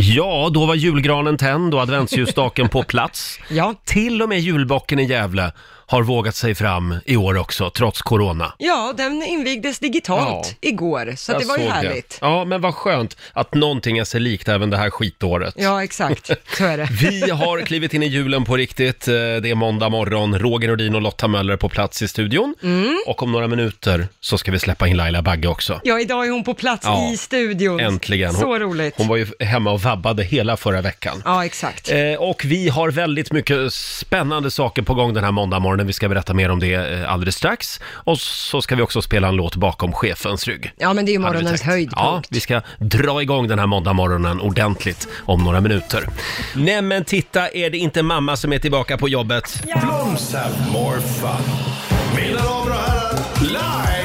Ja, då var julgranen tänd och adventsljusstaken på plats. Ja. Till och med julbocken i Gävle har vågat sig fram i år också, trots corona. Ja, den invigdes digitalt igår, så att det var ju härligt. Ja, men vad skönt att någonting är sig likt även det här skitåret. Ja, exakt. Så är det. Vi har klivit in i julen på riktigt. Eh, Det är måndag morgon. Roger Nordin och Lotta Möller på plats i studion. Mm. Och om några minuter så ska vi släppa in Laila Bagge också. Ja, idag är hon på plats Ja, i studion. Äntligen. Så roligt. hon var ju hemma och vabbade hela förra veckan. Ja, exakt. Eh, och vi har väldigt mycket spännande saker på gång den här måndagmorgonen. Vi ska berätta mer om det eh, alldeles strax. Och så ska vi också spela en låt bakom chefens rygg. Ja, men det är ju hade vi morgonens tänkt. höjdpunkt. Ja, vi ska dra igång den här måndagmorgonen ordentligt om några minuter. Nej men titta, är det inte mamma som är tillbaka på jobbet? Blooms have more fun. Mina damer och herrar, Laila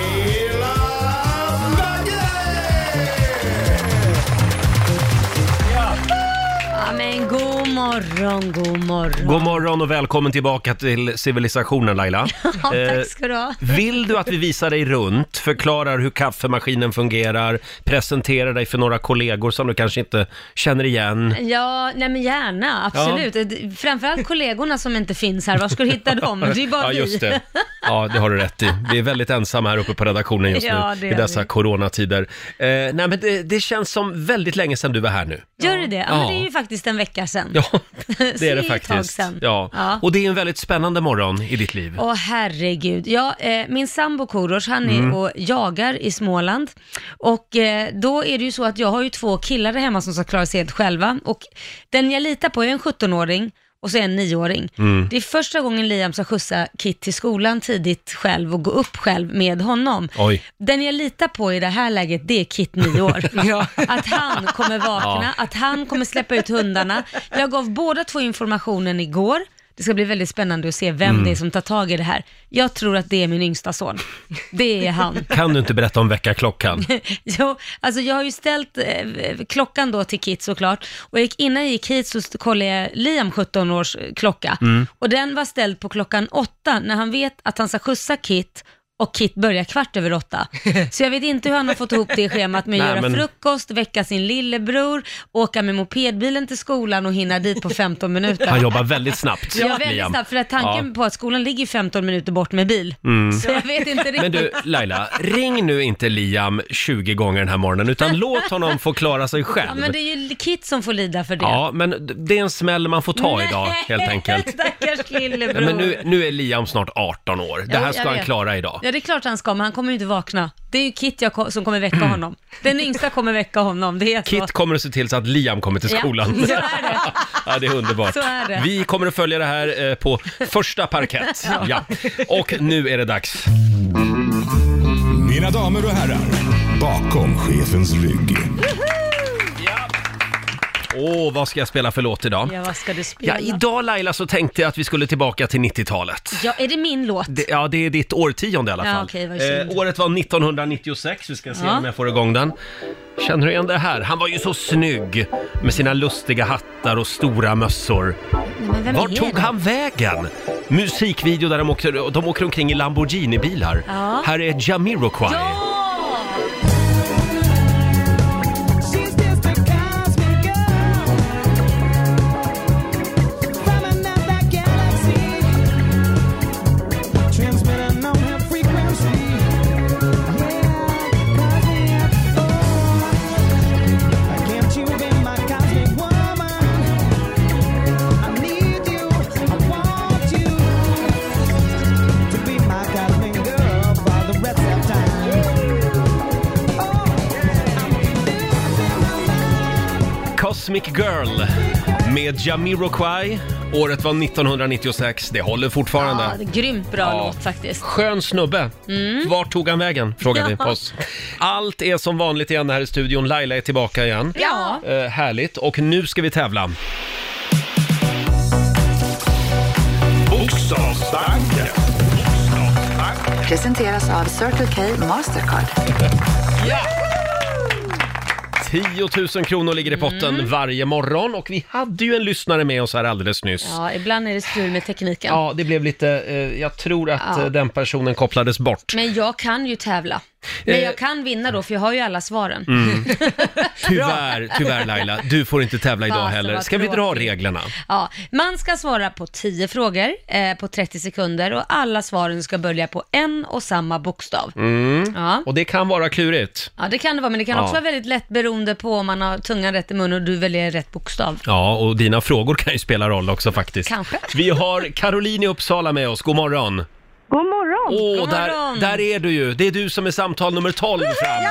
Ja, men god morgon, god morgon. God morgon och välkommen tillbaka till civilisationen Laila. Ja, Eh, tack ska du ha. Vill du att vi visar dig runt, förklarar hur kaffemaskinen fungerar, presenterar dig för några kollegor som du kanske inte känner igen? Ja, nej men gärna, absolut. Ja. Framförallt kollegorna som inte finns här, var ska du hitta dem? Det är bara Ja, vi. just det. Ja, det har du rätt i. Vi är väldigt ensamma här uppe på redaktionen just Ja, nu i dessa vi. coronatider. Eh, nej, men det, det känns som väldigt länge sedan du var här nu. Gör det det? Ja, Ja. men det är ju faktiskt en vecka sedan. Ja, Så det är det faktiskt. Ja. Ja. Och det är en väldigt spännande morgon i ditt liv. Åh herregud. Ja, eh, min sambo Korosh, han är Mm. och jagar i Småland. Och eh, då är det ju så att jag har ju två killar där hemma som ska klara sig helt själva. Och den jag litar på är en 17-åring och så är en 9-åring. Mm. Det är första gången Liam ska skjutsa Kit till skolan tidigt själv och gå upp själv med honom. Oj. Den jag litar på i det här läget, det är Kit 9 år. Ja. Att han kommer vakna, att han kommer släppa ut hundarna. Jag gav båda två informationen igår. Det ska bli väldigt spännande att se vem Mm. det är som tar tag i det här. Jag tror att det är min yngsta son. Det är han. Kan du inte berätta om väckarklockan? jo, alltså jag har ju ställt eh, klockan då till Kit såklart. Och jag gick, innan jag gick hit så kollade jag Liam 17 års eh, klocka. Mm. Och den var ställd på klockan åtta när han vet att han ska skjutsa Kit och Kit börjar kvart över åtta. Så jag vet inte hur han har fått ihop det schemat med att Nej, göra men- frukost, väcka sin lillebror, åka med mopedbilen till skolan och hinna dit på 15 minuter. Han jobbar väldigt snabbt, Ja, väldigt Liam. snabbt, för att tanken Ja. Mm. på att skolan ligger 15 minuter bort med bil. Så jag vet inte riktigt. Men du, Laila, ring nu inte Liam 20 gånger den här morgonen, utan låt honom få klara sig själv. Ja, men det är ju Kit som får lida för det. Ja, men det är en smäll man får ta idag, helt enkelt. Stackars Ja, lillebror. Men nu, nu är Liam snart 18 år. Det Jo, här jag ska han vet. klara idag. Ja, det är klart han ska, men han kommer ju inte vakna. Det är ju Kit jag ko- som kommer väcka honom. Den yngsta kommer väcka honom, det är så. Kit kommer att se till så att Liam kommer till Ja, skolan. så är det. Ja, det är underbart. Så är det. Vi kommer att följa det här eh, på första parkett. Ja. Och nu är det dags. Mina damer och herrar, bakom chefens rygg. Åh, vad ska jag spela för låt idag? Ja, vad ska du spela? Ja, idag Laila så tänkte jag att vi skulle tillbaka till 90-talet. Ja, är det min låt? Det, ja, det är ditt årtionde i alla Ja, fall. okej, vad synd. eh, året var 1996, vi ska se Ja. om jag får igång den. Känner du igen det här? Han var ju så snygg med sina lustiga hattar och stora mössor. Nej, men vem Var är tog det? han vägen? Musikvideo där de åker, de åker omkring i Lamborghini-bilar. Ja. Här är Jamiroquai. Ja! Cosmic Girl med Jamiroquai. Året var 1996, det håller fortfarande. Ja, det är grymt bra Ja. låt faktiskt. Skön snubbe. Vart tog han vägen? Frågar vi Ja. oss. Allt är som vanligt igen här i studion. Laila är tillbaka igen. Ja. Eh, härligt. Och nu ska vi tävla. Bokstavsbanken. Presenteras av Circle K Mastercard. 10 000 kronor ligger i potten varje morgon och vi hade ju en lyssnare med oss här alldeles nyss. Ja. Ja, ibland är det strul med tekniken. det blev lite, eh, jag tror att Ja. eh, den personen kopplades bort. Men jag kan ju tävla. Men Eh, jag kan vinna då, för jag har ju alla svaren. Mm. Tyvärr, tyvärr Laila, du får inte tävla idag Fasen, heller. vad Ska vi dra tråkigt. reglerna? Ja, man ska svara på 10 frågor eh, på 30 sekunder och alla svaren ska börja på en och samma bokstav. Ja. Och det kan vara klurigt. ja, det kan det vara, men det kan Ja. också vara väldigt lätt beroende på om man har tungan rätt i munnen och du väljer rätt bokstav. Ja, och dina frågor kan ju spela roll också faktiskt. Kanske. Vi har Caroline i Uppsala med oss, god morgon. God morgon! Åh, God där, morgon. där är du ju. Det är du som är samtal nummer 12 fram.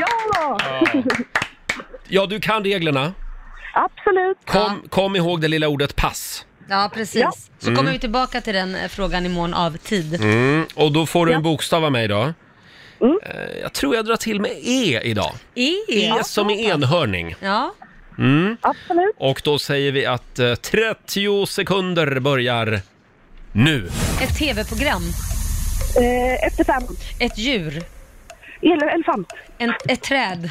Ja! Ja, du kan reglerna. Absolut. Kom, kom ihåg det lilla ordet pass. Ja, precis. Ja. Så kommer vi tillbaka till den eh, frågan i mån av tid. Mm, och då får du en bokstav av mig då. Mm. Eh, Jag tror jag drar till med E idag. E. E som i enhörning. Ja, Absolut. Och då säger vi att eh, 30 sekunder börjar nu. ett tv-program, Eh, efter fem. ett djur, El elefant. en, ett träd,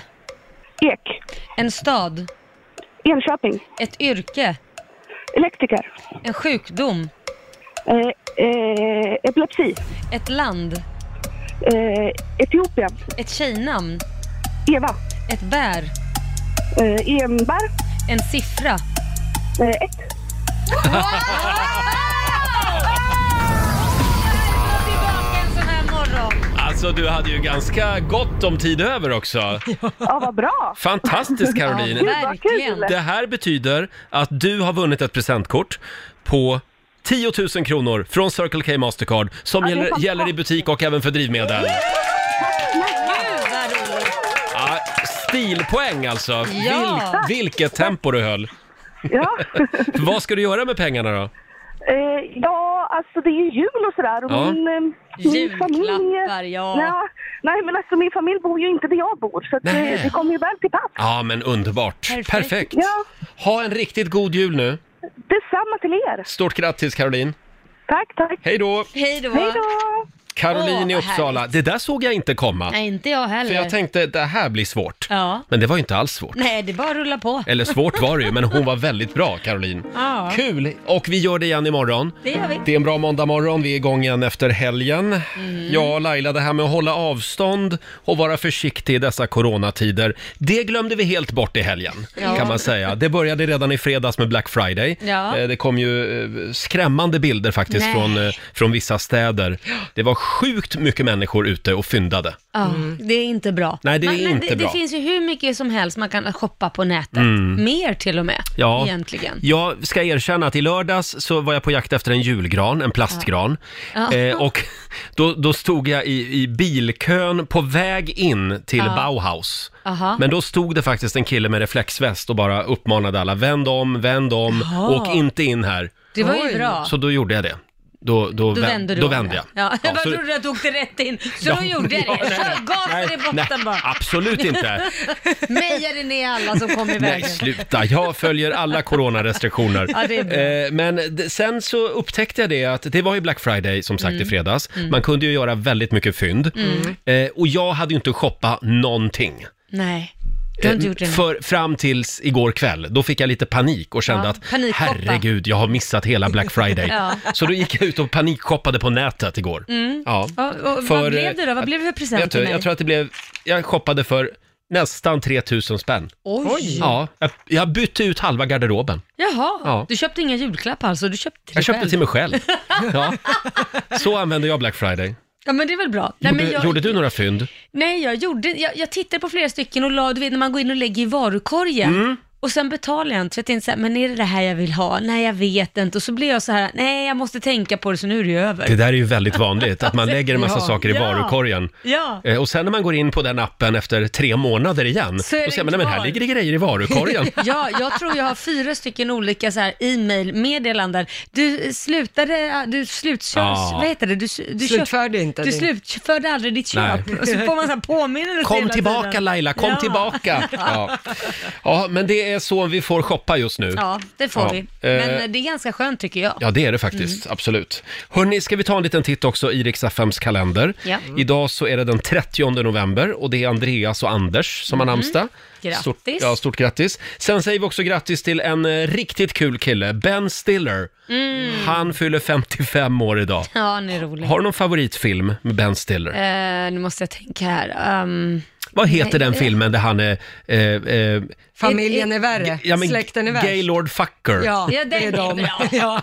Ek. en stad, Enköping. ett yrke, Elektriker. en sjukdom, Eh, eh, epilepsi. ett land, Eh, Etiopien. ett tjejnamn, Eva. ett bär, Eh, enbär. en siffra. Eh, ett. Alltså, du hade ju ganska gott om tid över också. Ja, vad bra. Fantastiskt Caroline. Kul. Verkligen. Det här betyder att du har vunnit ett presentkort på 10 000 kronor från Circle K Mastercard som det är gäller, i butik och även för drivmedel. Gud vad roligt. Ja, stilpoäng alltså. Ja. Vil, vilket tempo du höll. Ja. Vad ska du göra med pengarna då? Eh, ja, alltså det är ju jul och sådär. Och Ja. min, eh, min familj... Julklappar, ja. Ja, nej, men alltså min familj bor ju inte där jag bor, så att Nej. det, det kommer ju väl till pass. Ja, men underbart. Perfekt. Perfekt. Ja, Ha en riktigt god jul nu. detsamma till er. Stort grattis Caroline. Tack, tack. Hej då! Hej då. Hej då! Caroline Åh, i vad Uppsala. härligt. Det där såg jag inte komma. Nej, inte jag heller. För jag tänkte, det här blir svårt. Ja. Men det var ju inte alls svårt. Nej, det är bara att rulla på. Eller svårt var det ju, men hon var väldigt bra, Caroline. Ja. Kul! Och vi gör det igen imorgon. Det gör vi. Det är en bra måndagmorgon, vi är igång igen efter helgen. Mm. Ja, Laila, det här med att hålla avstånd och vara försiktig i dessa coronatider, det glömde vi helt bort i helgen, Ja. kan man säga. Det började redan i fredags med Black Friday. Ja. Eh, Det kom ju eh, skrämmande bilder faktiskt Nej. från, eh, från vissa städer. Det var sjukt mycket människor ute och fyndade. Ja, det är inte bra. Nej, det är men, men inte det, bra. Det finns ju hur mycket som helst man kan shoppa på nätet. Mer till och med, Ja. egentligen. Jag ska erkänna att i lördags så var jag på jakt efter en julgran, en plastgran. Ja. Eh, och då, då stod jag i, i bilkön på väg in till Ja. Bauhaus. Aha. Men då stod det faktiskt en kille med reflexväst och bara uppmanade alla, vänd om, vänd om, Jaha. åk inte in här. Det var ju bra. Så då gjorde jag det. Då, då, Då vä- vände du då om, vände ja. jag. Ja, jag bara så- trodde att du åkte rätt in, så då gjorde jag ja, det. Kör gasen i botten nej, bara. Absolut inte. Mejade ner alla som kom i Nej, vägen. sluta. Jag följer alla coronarestriktioner. Ja, det är bra. Eh, men d- sen så upptäckte jag det att det var ju Black Friday som sagt Mm. i fredags. Man kunde ju göra väldigt mycket fynd. Eh, och jag hade ju inte shoppat någonting. Nej, har inte gjort det Eh, än. För fram tills igår kväll, då fick jag lite panik och kände Ja, att herregud, jag har missat hela Black Friday. Ja. Så då gick jag ut och panikshoppade på nätet igår. Ja. Mm. Ja, och För, vad blev det då? Vad blev det för present Vet till du, mig? jag tror att det blev, jag shoppade för nästan 3000 spänn. Oj! Ja, jag, jag bytte ut halva garderoben. Jaha, Ja. du köpte inga julklappar alltså? Du köpte till Jag dig köpte själv. till mig själv. Ja. Så använde jag Black Friday. Ja men det är väl bra. Nej, Gjorde, men jag, gjorde du några fynd? Nej, jag gjorde, jag, jag tittade på flera stycken och la, du vet när man går in och lägger i varukorgen. Och sen betalar jag inte, så jag tänkte så här, men är det det här jag vill ha? Nej, jag vet inte. Och så blir jag så här, nej, jag måste tänka på det, så nu är det ju över. Det där är ju väldigt vanligt, att man lägger en massa Ja. saker i Ja. varukorgen. Ja. Eh, Och sen när man går in på den appen efter tre månader igen, Så är då den ser man, nej men här kvar." ligger det grejer i varukorgen. Ja, jag tror jag har fyra stycken olika så här e-mail-meddelanden. Du slutade, du slutkör, Ja. vad heter det? Du, du Slutförde inte Du din- slutförde aldrig ditt Nej. köp. Och så får man så här påminnelse Kom hela tillbaka tiden. Laila, kom Ja. tillbaka! Ja. ja, men det det är så vi får shoppa just nu. Ja, det får Ja, vi. eh, Men det är ganska skönt tycker jag. Ja, det är det faktiskt. Mm. Absolut. Hörni, ska vi ta en liten titt också i Rix FMs kalender. Ja. Idag så är det den 30 november och det är Andreas och Anders som har namnsdag. Mm. Grattis. Stort, ja, stort grattis. Sen säger vi också grattis till en eh, riktigt kul kille, Ben Stiller. Mm. Han fyller 55 år idag. Ja, han är rolig. Har du någon favoritfilm med Ben Stiller? Eh, nu måste jag tänka här. Um, Vad heter den nej, filmen där han är... Eh, eh, Familjen är värre, ja, men släkten är värst. Gaylord Fucker. Ja, Ja, det är de. Ja.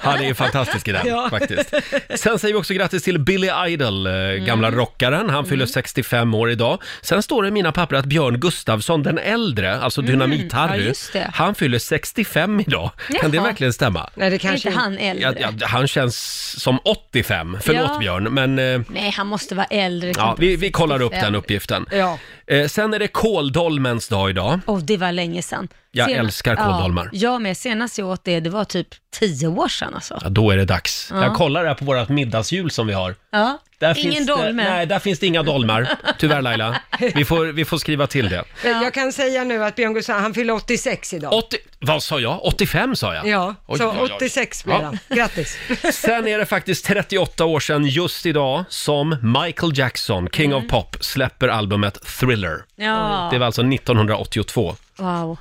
Han är ju fantastisk i den Ja. faktiskt. Sen säger vi också grattis till Billy Idol, eh, gamla Mm. rockaren. Han fyller 65 år idag. Sen står det i mina papper att Björn Gustafsson, den äldre, alltså Dynamit-Harry, Mm. ja, just det. han fyller 65 idag. Kan det Jaha. verkligen stämma? Nej, det är kanske inte han äldre? Ja, ja, han känns som 85. Förlåt Ja. Björn, men eh, Nej, han måste vara äldre. ja, vi, vi kollar upp 65. den uppgiften. Ja. Eh, sen är det kåldolmens dag idag. Åh, det var länge sedan. Jag älskar kåldolmar. Ja, jag med. Senast jag åt det, det var typ tio år sedan alltså. Ja, då är det dags. Ja. Jag kollar här på vårt middagshjul som vi har. Ja. Där Ingen finns dolme. Det, nej, där finns det inga dolmar. Tyvärr Laila. Vi får, vi får skriva till det. Men Jag kan säga nu att Björn Gustafsson, han fyller 86 idag. 80, vad sa jag? 85 sa jag? Ja, Oj, så oj, oj. 86 blir Ja. han. Grattis. Sen är det faktiskt 38 år sedan just idag som Michael Jackson, King Mm. of Pop, släpper albumet Thriller. Ja. Det var alltså 1982. Wow.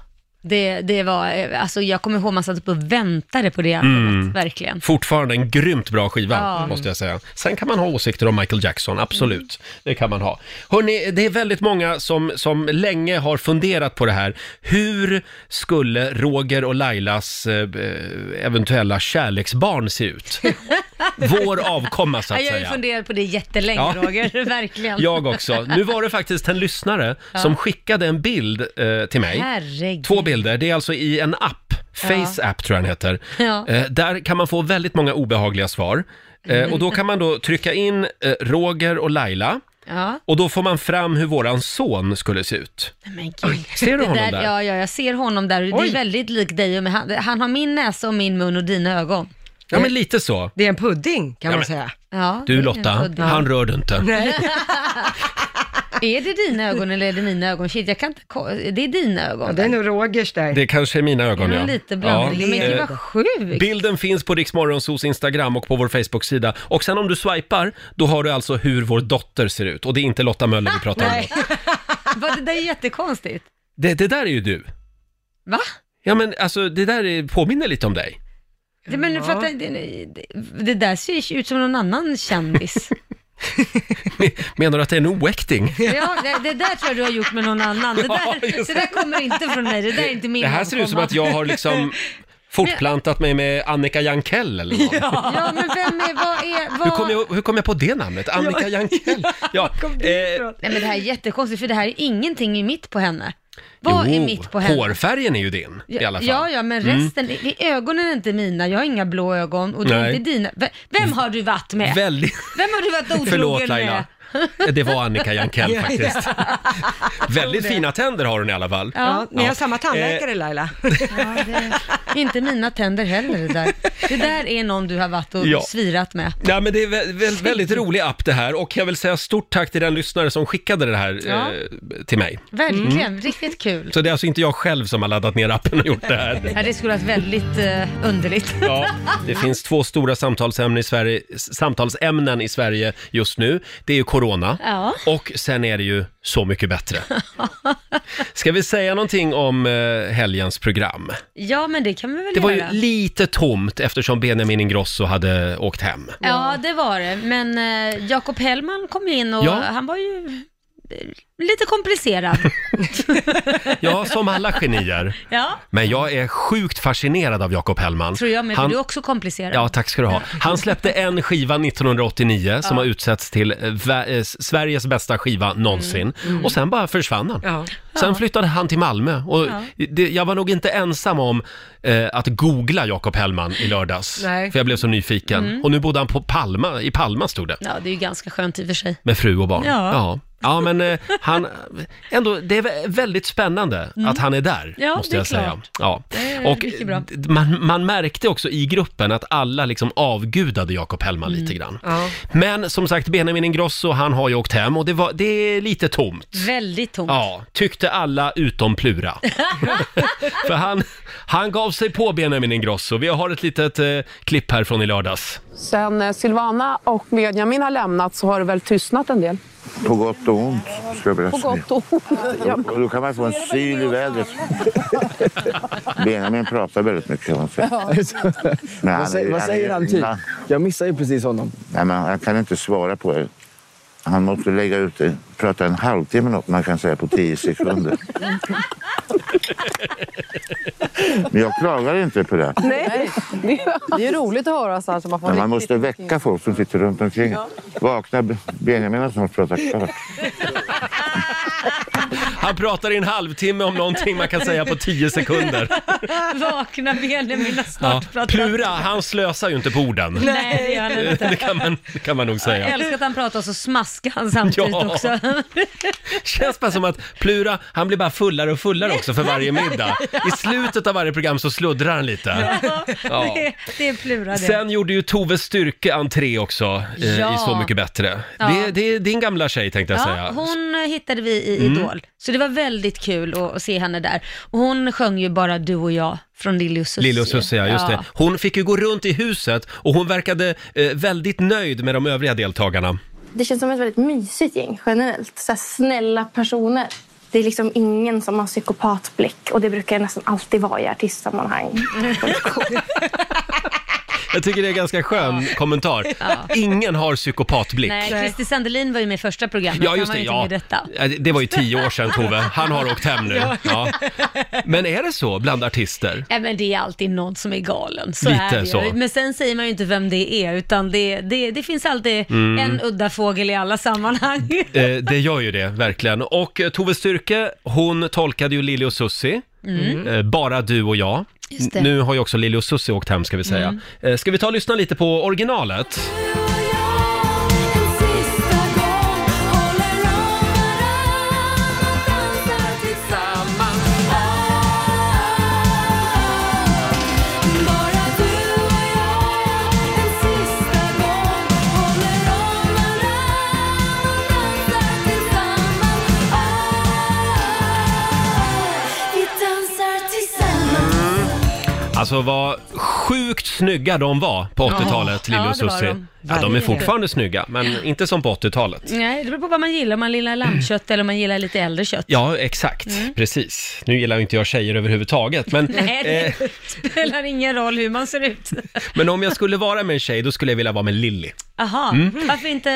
Det, det var, alltså jag kommer ihåg man satt upp och väntade på det albumet, Mm. verkligen. Fortfarande en grymt bra skiva, Ja. måste jag säga. Sen kan man ha åsikter om Michael Jackson, absolut. Mm. Det kan man ha. Hörrni, det är väldigt många som, som länge har funderat på det här. Hur skulle Roger och Lailas eh, eventuella kärleksbarn se ut? Vår avkomma, så Ja, att jag har ju säga. funderat på det jättelänge, Ja. Roger, verkligen. Jag också. Nu var det faktiskt en lyssnare som skickade en bild eh, till mig. Herregud. Två bilder. Det är alltså i en app, Face App tror jag den heter. Ja. Eh, där kan man få väldigt många obehagliga svar. Eh, och då kan man då trycka in eh, Roger och Laila. Ja. Och då får man fram hur våran son skulle se ut. Men gud. Ser du Det honom där? Ja, ja, jag ser honom där. Det Oj. är väldigt likt dig och mig. Han, han har min näsa och min mun och dina ögon. Ja, men lite så. Det är en pudding kan Ja, man men- säga. Ja, det Du är Lotta, pudding. han rör du inte. Nej. Är det dina ögon eller är det mina ögon? Shit, jag kan inte ko- Det är dina ögon. Ja, det är nog Rogers där. Det kanske är mina ögon, ja, ja. lite blandning. Men gud eh, vad sjukt. Bilden finns på Riksmorgonsos Instagram och på vår Facebook-sida. Och sen om du swipar, då har du alltså hur vår dotter ser ut. Och det är inte Lotta Möller vi pratar om. Nej. Vad, det där är jättekonstigt. Det, det där är ju du. Va? Ja men alltså det där är, påminner lite om dig. Det, men, för att, det, det, det där ser ju ut som någon annan kändis. Menar du att det är en oäkting? ja, det, det där tror jag du har gjort med någon annan. Det Ja, där, just det där kommer inte från mig. Det där är inte min Det här ser ut som att jag har liksom fortplantat mig med Annika Jankell eller något. Ja, men vem är, vad är, vad... Hur kom, jag, hur kom jag på det namnet? Annika Jankell? Ja, eh, Nej men det här är jättekonstigt för det här är ingenting i mitt på henne. Vad är mitt på henne? hårfärgen är ju din i alla fall. Ja, ja, men Mm. resten, det- ögonen är inte mina, jag har inga blå ögon och det är Nej. inte dina. V- Vem har du varit med? Väldigt... Vem har du varit otrogen Förlåt med? Det var Annika Jankell faktiskt. Väldigt fina tänder har hon i alla fall. Ja, ni Ja. har samma tandläkare Eh. Laila. Ja, det, inte mina tänder heller det där. Det där är någon du har varit och Ja. svirat med. Ja, men det är vä- vä- väldigt rolig app det här och jag vill säga stort tack till den lyssnare som skickade det här Ja. eh, till mig. Verkligen, Mm. riktigt kul. Så det är alltså inte jag själv som har laddat ner appen och gjort det här. Ja, det skulle varit väldigt eh, underligt. Ja, det finns två stora samtalsämnen i Sverige, samtalsämnen i Sverige just nu. Det är ju corona Ja. och sen är det ju Så mycket bättre. Ska vi säga någonting om eh, helgens program? Ja, men det kan vi väl Det var ju göra. lite tomt eftersom Benjamin Ingrosso hade åkt hem. Ja, det var det. Men eh, Jakob Hellman kom ju in och Ja. han var ju eh, lite komplicerad. Ja, som alla genier. ja, Men jag är sjukt fascinerad av Jakob Hellman. tror jag med, Han- för du är också komplicerad. Ja, tack ska du ha. Han släppte en skiva 1989 som har utsetts till eh, vä- eh, Sveriges bästa skiva någonsin. Mm. Och sen bara försvann han. Ja. Sen flyttade han till Malmö och Ja. det, jag var nog inte ensam om eh, att googla Jakob Hellman i lördags. Nej. För jag blev så nyfiken. Mm. Och nu bodde han på Palma, i Palma stod det. Ja, det är ju ganska skönt i och för sig. Med fru och barn. Ja. ja. Ja, men eh, han, ändå, det är vä- väldigt spännande att han är där, Mm. Ja, måste det är jag säga. klart. Ja. Det är Och mycket bra. d- man, man märkte också i gruppen att alla liksom avgudade Jakob Hellman Mm. lite grann. Ja. Men som sagt, Benjamin Ingrosso, han har ju åkt hem och det, var, det är lite tomt. Väldigt tomt. Ja, tyckte tyckte alla utom Plura. För han, han gav sig på Benjamin Ingrosso. Vi har ett litet eh, klipp här från i lördags. Sen eh, Silvana och Benjamin har lämnat så har det väl tystnat en del. På gott och ont, ska jag berätta. På gott och ont. Ja. Och då kan man få en syl i vädret. Benjamin pratar väldigt mycket kan man säga. Men han Vad säger, han typ? Jag missar ju precis honom. Nej, men han kan inte svara på det. Han måste lägga ut prata en halvtimme något man kan säga på tio sekunder. Men jag klagar inte på det. Nej, det är roligt att höra så här så man får Men man måste väcka folk som sitter runt omkring. Vakna, Benjamin har snart pratat klart. Han pratar i en halvtimme om någonting man kan säga på tio sekunder. Vakna Benjamin Ja. snart pratat. Plura, han slösar ju inte på orden. Nej, det gör han inte. Det kan man, det kan man nog Jag säga. älskar att han pratar och så smaskar han samtidigt Ja. också. Känns bara som att Plura, han blir bara fullare och fullare också för varje middag. I slutet av varje program så sluddrar han lite. Ja. Det, det är Plura det. Sen gjorde ju Tove Styrke entré också eh, Ja. i Så mycket bättre. Ja. Det, det är din gamla tjej tänkte jag Ja, säga. hon hittade vi i Mm. Idol, så det var väldigt kul att, att se henne där. Och hon sjöng ju bara Du och jag från Lili och Susie. Lille och Susie, ja, just det. Hon fick ju gå runt i huset och hon verkade eh, väldigt nöjd med de övriga deltagarna. Det känns som ett väldigt mysigt gäng generellt. Så här snälla personer. Det är liksom ingen som har psykopatblick och det brukar det nästan alltid vara i artistsammanhang. Jag tycker det är en ganska skön kommentar. Ingen har psykopatblick. Nej, Christer Sandelin var ju med i första programmet. Ja, Han just var det. ju inte Ja. med i detta. Ja, det- var ju tio år sedan, Tove. Han har åkt hem nu. Ja. Ja. Men är det så bland artister? Ja, men det är alltid någon som är galen. Så Lite är det. ju. så. Men sen säger man ju inte vem det är, utan det, det, det finns alltid Mm. en udda fågel i alla sammanhang. Eh, det gör ju det, verkligen. Och eh, Tove Styrke, hon tolkade ju Lili och Susie. Mm. Eh, bara du och jag. Nu har ju också Lili och Susie åkt hem ska vi säga. Mm. Eh, ska vi ta och lyssna lite på originalet? Alltså vad sjukt snygga de var på 80-talet, Lili och Susie. De. Ja, de är fortfarande snygga, men inte som på 80-talet. Nej, det beror på vad man gillar. Om man gillar lammkött eller om man gillar lite äldre kött. Ja, exakt. Precis. Nu gillar ju inte jag tjejer överhuvudtaget, men, Mm. Nej, eh, det spelar ingen roll hur man ser ut. men om jag skulle vara med en tjej, då skulle jag vilja vara med Lilly. Jaha, Mm. varför inte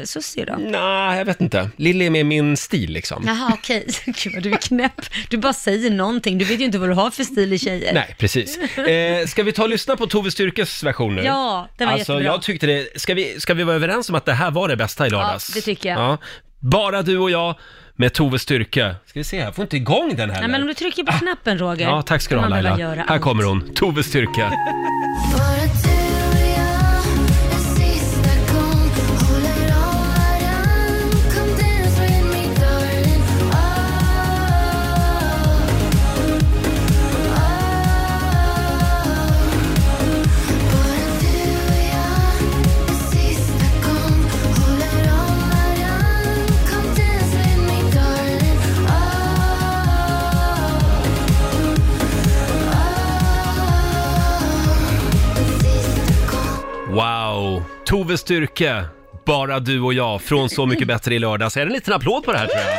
uh, Susie då? Nej, jag vet inte. Lilly är med min stil liksom. Jaha, okej. Gud vad du är knäpp. Du bara säger någonting. Du vet ju inte vad du har för stil i tjejer. Nej, precis. Eh, ska vi ta och lyssna på Tove Styrkes version nu? Ja, det var alltså, jättebra. jag tyckte det, ska vi, ska vi vara överens om att det här var det bästa i lördags? Ja, det tycker jag. Bara du och jag med Tove Styrke. Ska vi se, jag får inte igång den heller. Nej, men om du trycker på knappen Roger. Ja, tack ska du ha Laila. Här allt. kommer hon, Tove Styrke. Tove Styrke. Bara du och jag från Så mycket bättre i lördags. Är det en liten applåd på det här tror jag?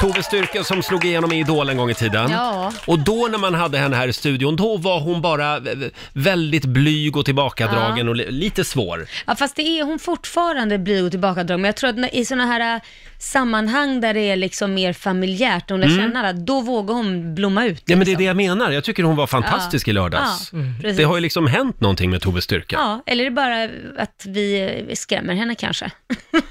Tove Styrke som slog igenom i Idol en gång i tiden. Ja. Och då när man hade henne här i studion, då var hon bara väldigt blyg och tillbakadragen och li- lite svår. Ja, fast det är hon fortfarande blir och tillbakadragen. Men jag tror att när, i sådana här äh, sammanhang där det är liksom mer familjärt, hon lär Mm. känna alla, då vågar hon blomma ut. Ja men det är det jag menar, jag tycker hon var fantastisk Ja. i lördags. Ja, mm. precis. det har ju liksom hänt någonting med Tove Styrke. Ja, eller är det bara att vi eh, skrämmer henne kanske?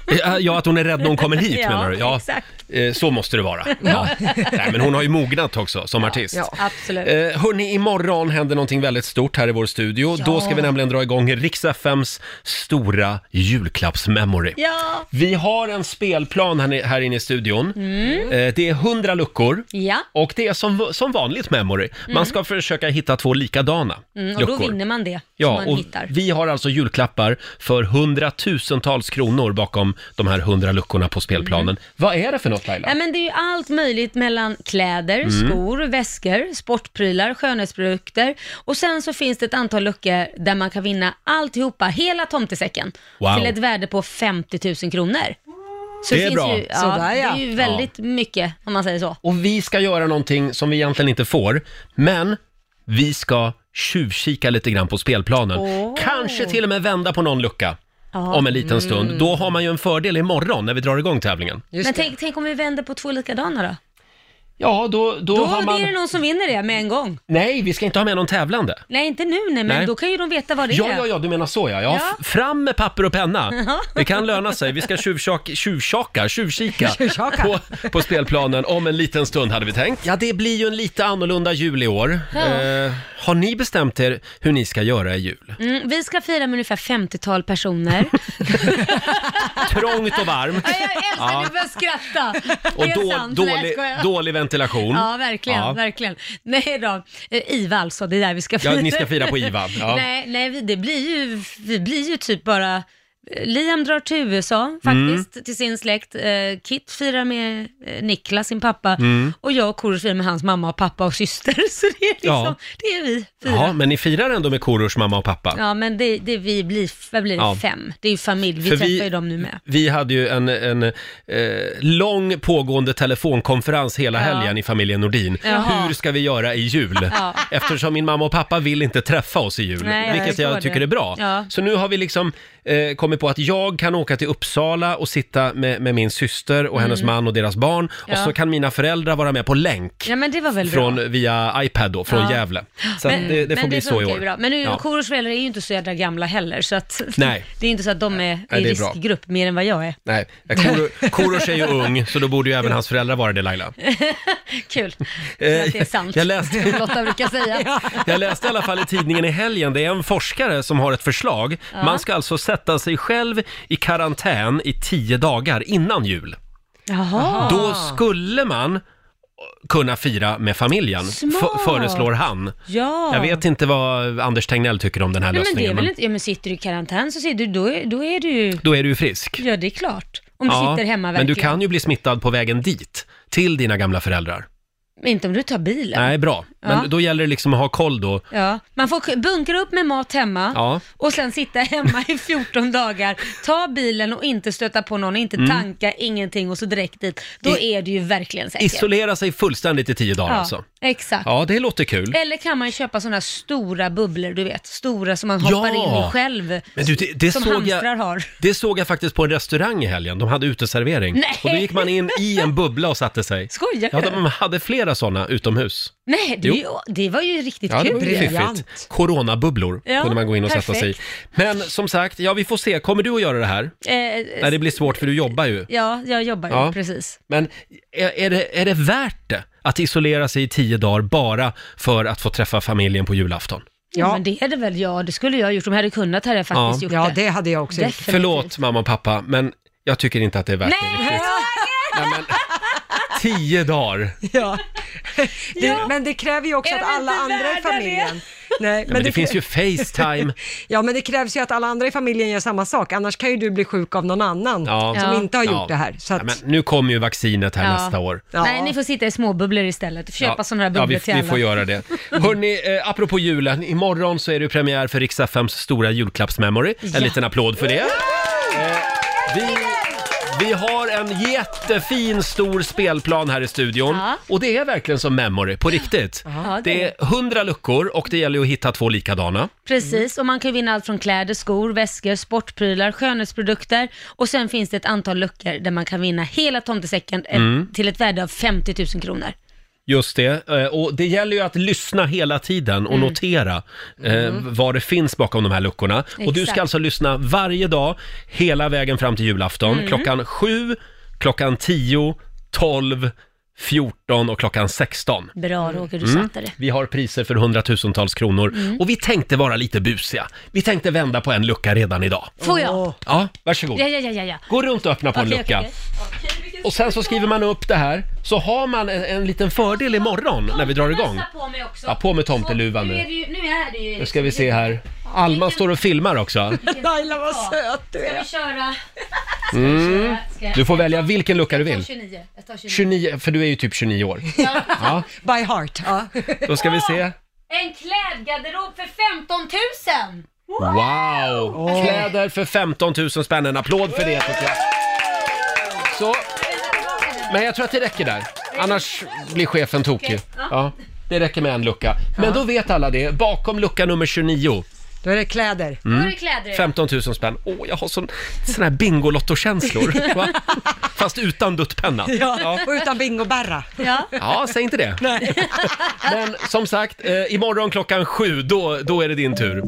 Ja, Ja, att hon är rädd när hon kommer hit Ja, menar du? Ja, exakt. eh, så måste det vara. Ja. Nej, men hon har ju mognat också som artist. Ja, absolut. Eh, hörni, imorgon händer någonting väldigt stort här i vår studio. Ja. Då ska vi nämligen dra igång Rix FMs stora julklappsmemory. Ja! Vi har en spelplan spelplan här, här inne i studion. Mm. Eh, Det är 100 luckor. Ja. Och det är som, som vanligt memory. Man Mm. ska försöka hitta två likadana Mm, och då luckor. vinner man det som Ja, man och hittar. vi har alltså julklappar för hundratusentals kronor bakom de här 100 luckorna på spelplanen. Mm. Vad är det för något Laila? Ja, men det är ju allt möjligt mellan kläder, Mm. skor, väskor, sportprylar, skönhetsprodukter och sen så finns det ett antal luckor där man kan vinna alltihopa, hela tomtesäcken, Wow. till ett värde på 50 000 kronor. Så Det är finns bra. Ju, ja, Sådär, ja. Det är ju väldigt mycket om man säger så. Och vi ska göra någonting som vi egentligen inte får, men vi ska tjuvkika lite grann på spelplanen. Åh. Kanske till och med vända på någon lucka Ja. om en liten stund. Mm. Då har man ju en fördel imorgon när vi drar igång tävlingen. Men tänk, tänk om vi vänder på två likadana då? Ja, då, då, Då, har man... är det någon som vinner det med en gång. Nej, vi ska inte ha med någon tävlande. Nej, inte nu nej, men Nej. då kan ju de veta vad det Ja, är. ja, ja, du menar så ja. ja. Ja. f- Fram med papper och penna. Ja. Det kan löna sig. Vi ska tjuvtjaka, tjuvtjaka, tjuvkika Tjuvtjaka. på, på spelplanen om en liten stund hade vi tänkt. Ja, det blir ju en lite annorlunda jul i år. Ja. Eh, har ni bestämt er hur ni ska göra i jul? Mm, vi ska fira med ungefär 50-tal personer. Trångt och varmt Ja, jag älskar Ja. att du börjar skratta. och det är då, sant. Nej, jag dålig, skojar. dålig ventilation. Ja, verkligen, Ja. verkligen. Nej då, eh, IVA alltså, det är där vi ska Ja, fira. ni ska fira på IVA, ja. nej, nej, vi- det blir ju, vi blir ju typ bara Liam drar till USA Mm. faktiskt, till sin släkt. Eh, Kit firar med eh, Niklas, sin pappa. Mm. Och jag och Korosh firar med hans mamma och pappa och syster. Så det är liksom, Ja. det är vi fyra. Ja, men ni firar ändå med Korosh mamma och pappa. Ja, men det, det vi blir, vad blir det, Ja. fem? Det är ju familj, vi För träffar vi- ju dem nu med. Vi hade ju en, en eh, lång pågående telefonkonferens hela Ja. helgen i familjen Nordin. Jaha. Hur ska vi göra i jul? Ja. Eftersom min mamma och pappa vill inte träffa oss i jul, Nej, jag vilket förstår jag tycker det. är bra. Så nu har vi liksom eh, kommit på att jag kan åka till Uppsala och sitta med, med min syster och hennes Mm. man och deras barn. Och Ja. så kan mina föräldrar vara med på länk. Ja, men det var väl Från, bra. via iPad då, från Ja. Gävle. Så men, att det, det får men bli det så i funkar år. Bra. Men nu, Ja. Korosh föräldrar är ju inte så jädra gamla heller, så att Nej. det är inte så att de är Nej, i det är bra. riskgrupp mer än vad jag är. Nej, Koro- Korosh är ju ung, så då borde ju även hans föräldrar vara det Laila. Kul, Eh, att det är sant. jag läste- som Lotta brukar säga. Jag läste i alla fall i tidningen i helgen, det är en forskare som har ett förslag. Ja. Man ska alltså sätta sig själv i karantän i tio dagar innan jul. Jaha. Då skulle man kunna fira med familjen, Smart. f- föreslår han. Ja. Jag vet inte vad Anders Tegnell tycker om den här Nej, men det är lösningen, väl men inte, ja men sitter du i karantän så ser du, då är, då är du då är du ju frisk. ja det är klart. Om du sitter hemma men verkligen. du kan ju bli smittad på vägen dit, till dina gamla föräldrar. Inte om du tar bilen. Nej, bra. Men Ja. då gäller det liksom att ha koll då. Ja, man får bunkra upp med mat hemma Ja. och sen sitta hemma i 14 dagar, ta bilen och inte stöta på någon, inte Mm. tanka, ingenting och så direkt dit. Då är du ju verkligen säker. Isolera sig fullständigt i tio dagar ja, alltså. Exakt. Ja, det låter kul. Eller kan man köpa sådana stora bubblor, du vet, stora som man hoppar Ja. in i själv. Men du, det, det som såg hamstrar jag, har. Det såg jag faktiskt på en restaurang i helgen. De hade uteservering. Nej. Och då gick man in i en bubbla och satte sig. Skojar Ja, du? de hade flera sådana utomhus. Nej, det, ju, det var ju riktigt Ja, det kul. var ju fiffigt. Coronabubblor Ja, kunde man gå in och sätta sig i. perfekt. Men som sagt, ja vi får se. Kommer du att göra det här? Eh, Nej, det blir svårt för du jobbar ju. Ja, jag jobbar ju, Ja. precis. Men är, är, det, är det värt det? Att isolera sig i tio dagar bara för att få träffa familjen på julafton? Ja. Men det är det väl, ja, det skulle jag ha gjort. Om jag hade kunnat hade jag faktiskt Ja. gjort Ja, det. det hade jag också gjort. Definitivt. Förlåt mamma och pappa, men jag tycker inte att det är värt det Nej! riktigt. Nej, men, tio dagar. Ja. Det, Men det kräver ju också Är att vi alla inte andra i värda familjen... Nej, Nej, men det, finns ju Facetime. Ja, men det krävs ju att alla andra i familjen gör samma sak, annars kan ju du bli sjuk av någon annan Ja. som Ja. inte har gjort Ja. det här. Så att, Ja, men nu kommer ju vaccinet här Ja. nästa år. Ja. Nej, ni får sitta i små bubblor istället. Köpa sådana här bubblor ja, vi, till vi alla. får göra det. Hörni, eh, apropå julen, imorgon så är det ju premiär för Rix FMs stora julklappsmemory. En Ja. liten applåd för det. Eh, vi, vi har en jättefin stor spelplan här i studion. Ja. Och det är verkligen som memory, på riktigt. Ja, det Det är 100 luckor och det gäller ju att hitta två likadana. Precis, och man kan ju vinna allt från kläder, skor, väskor, sportprylar, skönhetsprodukter och sen finns det ett antal luckor där man kan vinna hela tomtesäcken eh, Mm. till ett värde av 50 000 kronor. Just det, eh, och det gäller ju att lyssna hela tiden och Mm. notera eh, vad det finns bakom de här luckorna. Och du ska alltså lyssna varje dag, hela vägen fram till julafton, Mm. klockan 7, klockan 10, 12, 14 och klockan 16. Bra Roger, du Mm. satte det. Vi har priser för hundratusentals kronor Mm. och vi tänkte vara lite busiga. Vi tänkte vända på en lucka redan idag. Får jag? Ja, varsågod. Ja, ja, ja, ja. ja. Gå runt och öppna på en Okej, lucka. okej. Och sen så skriver man upp det här, så har man en, en liten fördel imorgon när vi drar igång. På mig också. Ja, på med tomteluvan Nu är nu. det ju, nu är det ju... Nu ska vi se här. Alma står och filmar också. Laila vad söt du Ska är. vi köra? Mm. Du får välja vilken lucka du Jag tar vill. 29. Jag tar 29. 29, för du är ju typ 29 år. Ja, By heart. Ja. då ska vi se. En klädgarderob för 15 000! Wow! Kläder för 15 000 spänn. En applåd för det tycker jag. Så, men jag tror att det räcker där. Annars blir chefen tokig. Ja, det räcker med en lucka. Men då vet alla det. Bakom lucka nummer 29 Då är det kläder. Då är det kläder. 15 000 spänn. Åh, jag har sån, sån här Bingolotto-känslor. va? Fast utan duttpenna. Ja. Och utan bingobarra. Ja. Ja, säg inte det. Men som sagt, eh, imorgon klockan sju, då, då är det din tur.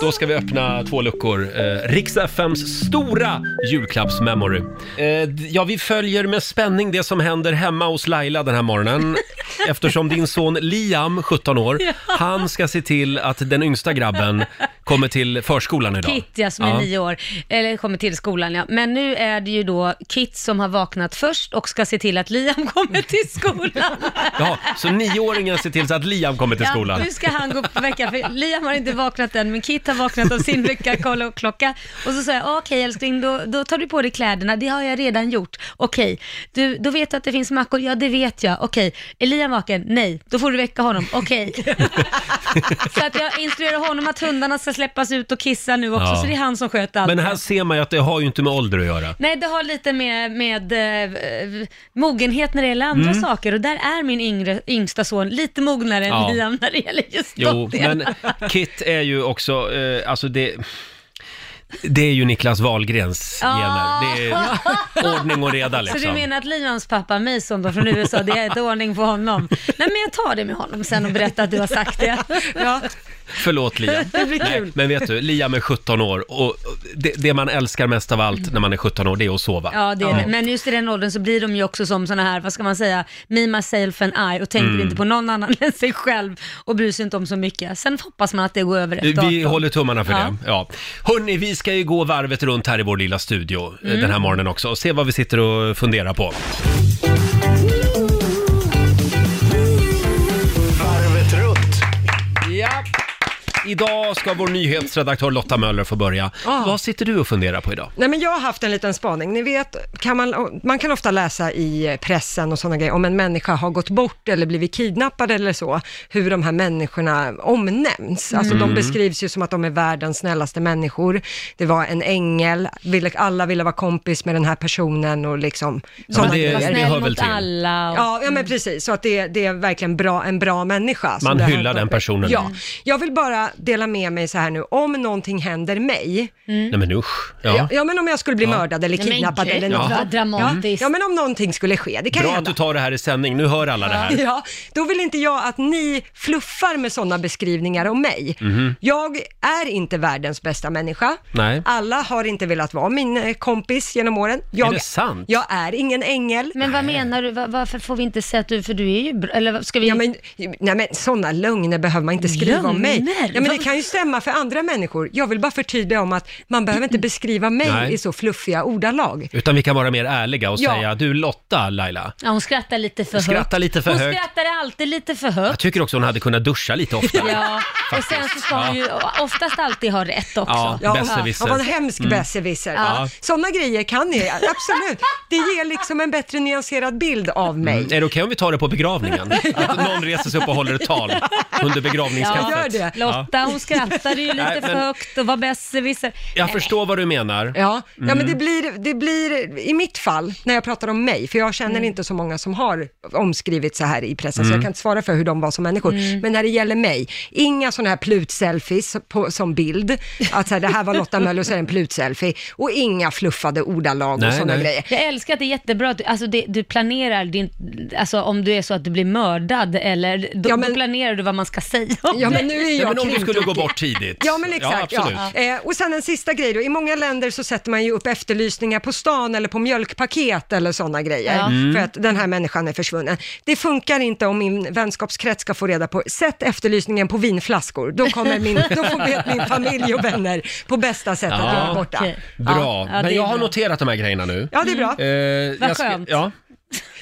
Då ska vi öppna två luckor. Eh, Rix FMs stora julklappsmemory. Eh, d- ja, vi följer med spänning det som händer hemma hos Laila den här morgonen. Eftersom din son Liam, 17 år, han ska se till att den yngsta grabben kommer till förskolan idag. Kit ja, som är nio år, eller kommer till skolan ja. Men nu är det ju då Kit som har vaknat först och ska se till att Liam kommer till skolan. Ja, så nioåringen ser till så att Liam kommer till skolan. Ja, nu ska han gå på vecka, för Liam har inte vaknat än, men Kit har vaknat av sin väckarkoll och klocka. Och så sa jag, okej älskling, då, då tar du på dig kläderna, det har jag redan gjort. Okej, du, då vet du att det finns mackor, ja det vet jag. Okej, är Liam vaken? Nej, då får du väcka honom. Okej. så att jag instruerar honom att hundarna ska släppas ut och kissa nu också, Ja. så det är han som sköter allt. Men här ser man ju att det har ju inte med ålder att göra. Nej, det har lite med, med eh, mogenhet när det gäller andra Mm. saker och där är min yngre, yngsta son lite mognare Ja. än Liam när det gäller just Jo, de delarna. men Kit är ju också, eh, alltså det... Det är ju Niklas Wahlgrens gener. Det är ordning och reda Så liksom. du menar att Liams pappa Mason då från USA, det är ett ordning på honom? Nej men jag tar det med honom sen och berättar att du har sagt det. Ja, Förlåt Liam. det blir kul. men vet du, Liam är 17 år och det, det man älskar mest av allt när man är 17 år, det är att sova. Ja, det är det. Men just i den åldern så blir de ju också som såna här, vad ska man säga, me, myself and I och tänker Mm. inte på någon annan än sig själv och bryr sig inte om så mycket. Sen hoppas man att det går över efter Vi 18. håller tummarna för det. Ja. Hörni, vi ska ju gå varvet runt här i vår lilla studio eh, Mm. den här morgonen också och se vad vi sitter och funderar på. Idag ska vår nyhetsredaktör Lotta Möller få börja. Ah. Vad sitter du och funderar på idag? Nej men jag har haft en liten spaning. Ni vet, kan man, man kan ofta läsa i pressen och sådana grejer om en människa har gått bort eller blivit kidnappad eller så, hur de här människorna omnämns. Alltså Mm. de beskrivs ju som att de är världens snällaste människor. Det var en ängel, alla ville vara kompis med den här personen och liksom sådana det- grejer. det hör väl till. alla. Och... Ja, ja men precis, så att det, det är verkligen bra, en bra människa. Man hyllar den personen. Ja, jag vill bara dela med mig så här nu, om någonting händer mig, Nej men usch. Ja. Ja. ja, men om jag skulle bli mördad eller Nej, men kidnappad gud, eller något. vad Ja. dramatiskt. ja, men om någonting skulle ske, det kan Bra att hända. du tar det här i sändning, nu hör alla det här. Ja, då vill inte jag att ni fluffar med sådana beskrivningar om mig. Mhm. Jag är inte världens bästa människa. Nej. Alla har inte velat vara min eh, kompis genom åren. Jag, Är det sant? Jag är ingen ängel. Men vad menar du? Va- Varför får vi inte säga att du, för du är ju bra, eller vad- ska vi... Ja, men, nej men sådana lögner behöver man inte skriva om mig. Lögner? Ja, men det Vad- kan ju stämma för andra människor. Jag vill bara förtydliga om att man behöver inte beskriva mig Nej. i så fluffiga ordalag. Utan vi kan vara mer ärliga och Ja. säga, du Lotta Laila, Ja, hon skrattar lite för Skrattar högt. lite för hon högt. alltid lite för jag högt. tycker också hon hade kunnat duscha lite oftare. Ja, och sen så ska hon ju oftast alltid ha rätt också. Ja, Ja, besserwisser. Han var en hemsk besserwisser. Mm. Ja. Sådana grejer kan ni, absolut. Det ger liksom en bättre nyanserad bild av mig. Mm. Är det okej om vi tar det på begravningen? Att någon reser sig upp och håller ett tal under begravningskaffet? Ja, gör det. Lotta hon skrattade ju lite Nej, för högt och var besserwisser. Jag förstår vad du menar. Ja, ja men Mm. det blir, det blir, i mitt fall, när jag pratar om mig, för jag känner Mm. inte så många som har omskrivit så här i pressen, Mm. så jag kan inte svara för hur de var som människor. Mm. Men när det gäller mig, inga sådana här plutselfies på, som bild, att så här, det här var Lotta Möller och så är det en plutselfie, och inga fluffade ordalag Nej, och sådana nej. grejer. Jag älskar att det är jättebra att du, alltså det, du planerar din, alltså om du är så att du blir mördad eller då, Ja, men- då planerar du vad man ska säga om Ja men nu är jag men om vi skulle gå bort tidigt. Ja, men exakt. Ja, Ja, absolut. Eh, och sen en sista grej då. I många länder så sätter man ju upp efterlysningar på stan eller på mjölkpaket eller sådana grejer. Ja. Mm. För att den här människan är försvunnen. Det funkar inte om min vänskapskrets ska få reda på, sätt efterlysningen på vinflaskor. Då, kommer min, då får vet min familj och vänner på bästa sätt att Ja. jag är borta. Bra, Ja, ja, men jag har bra. noterat de här grejerna nu. Ja, det är bra. Eh, Vad jag ska- skönt. Ja.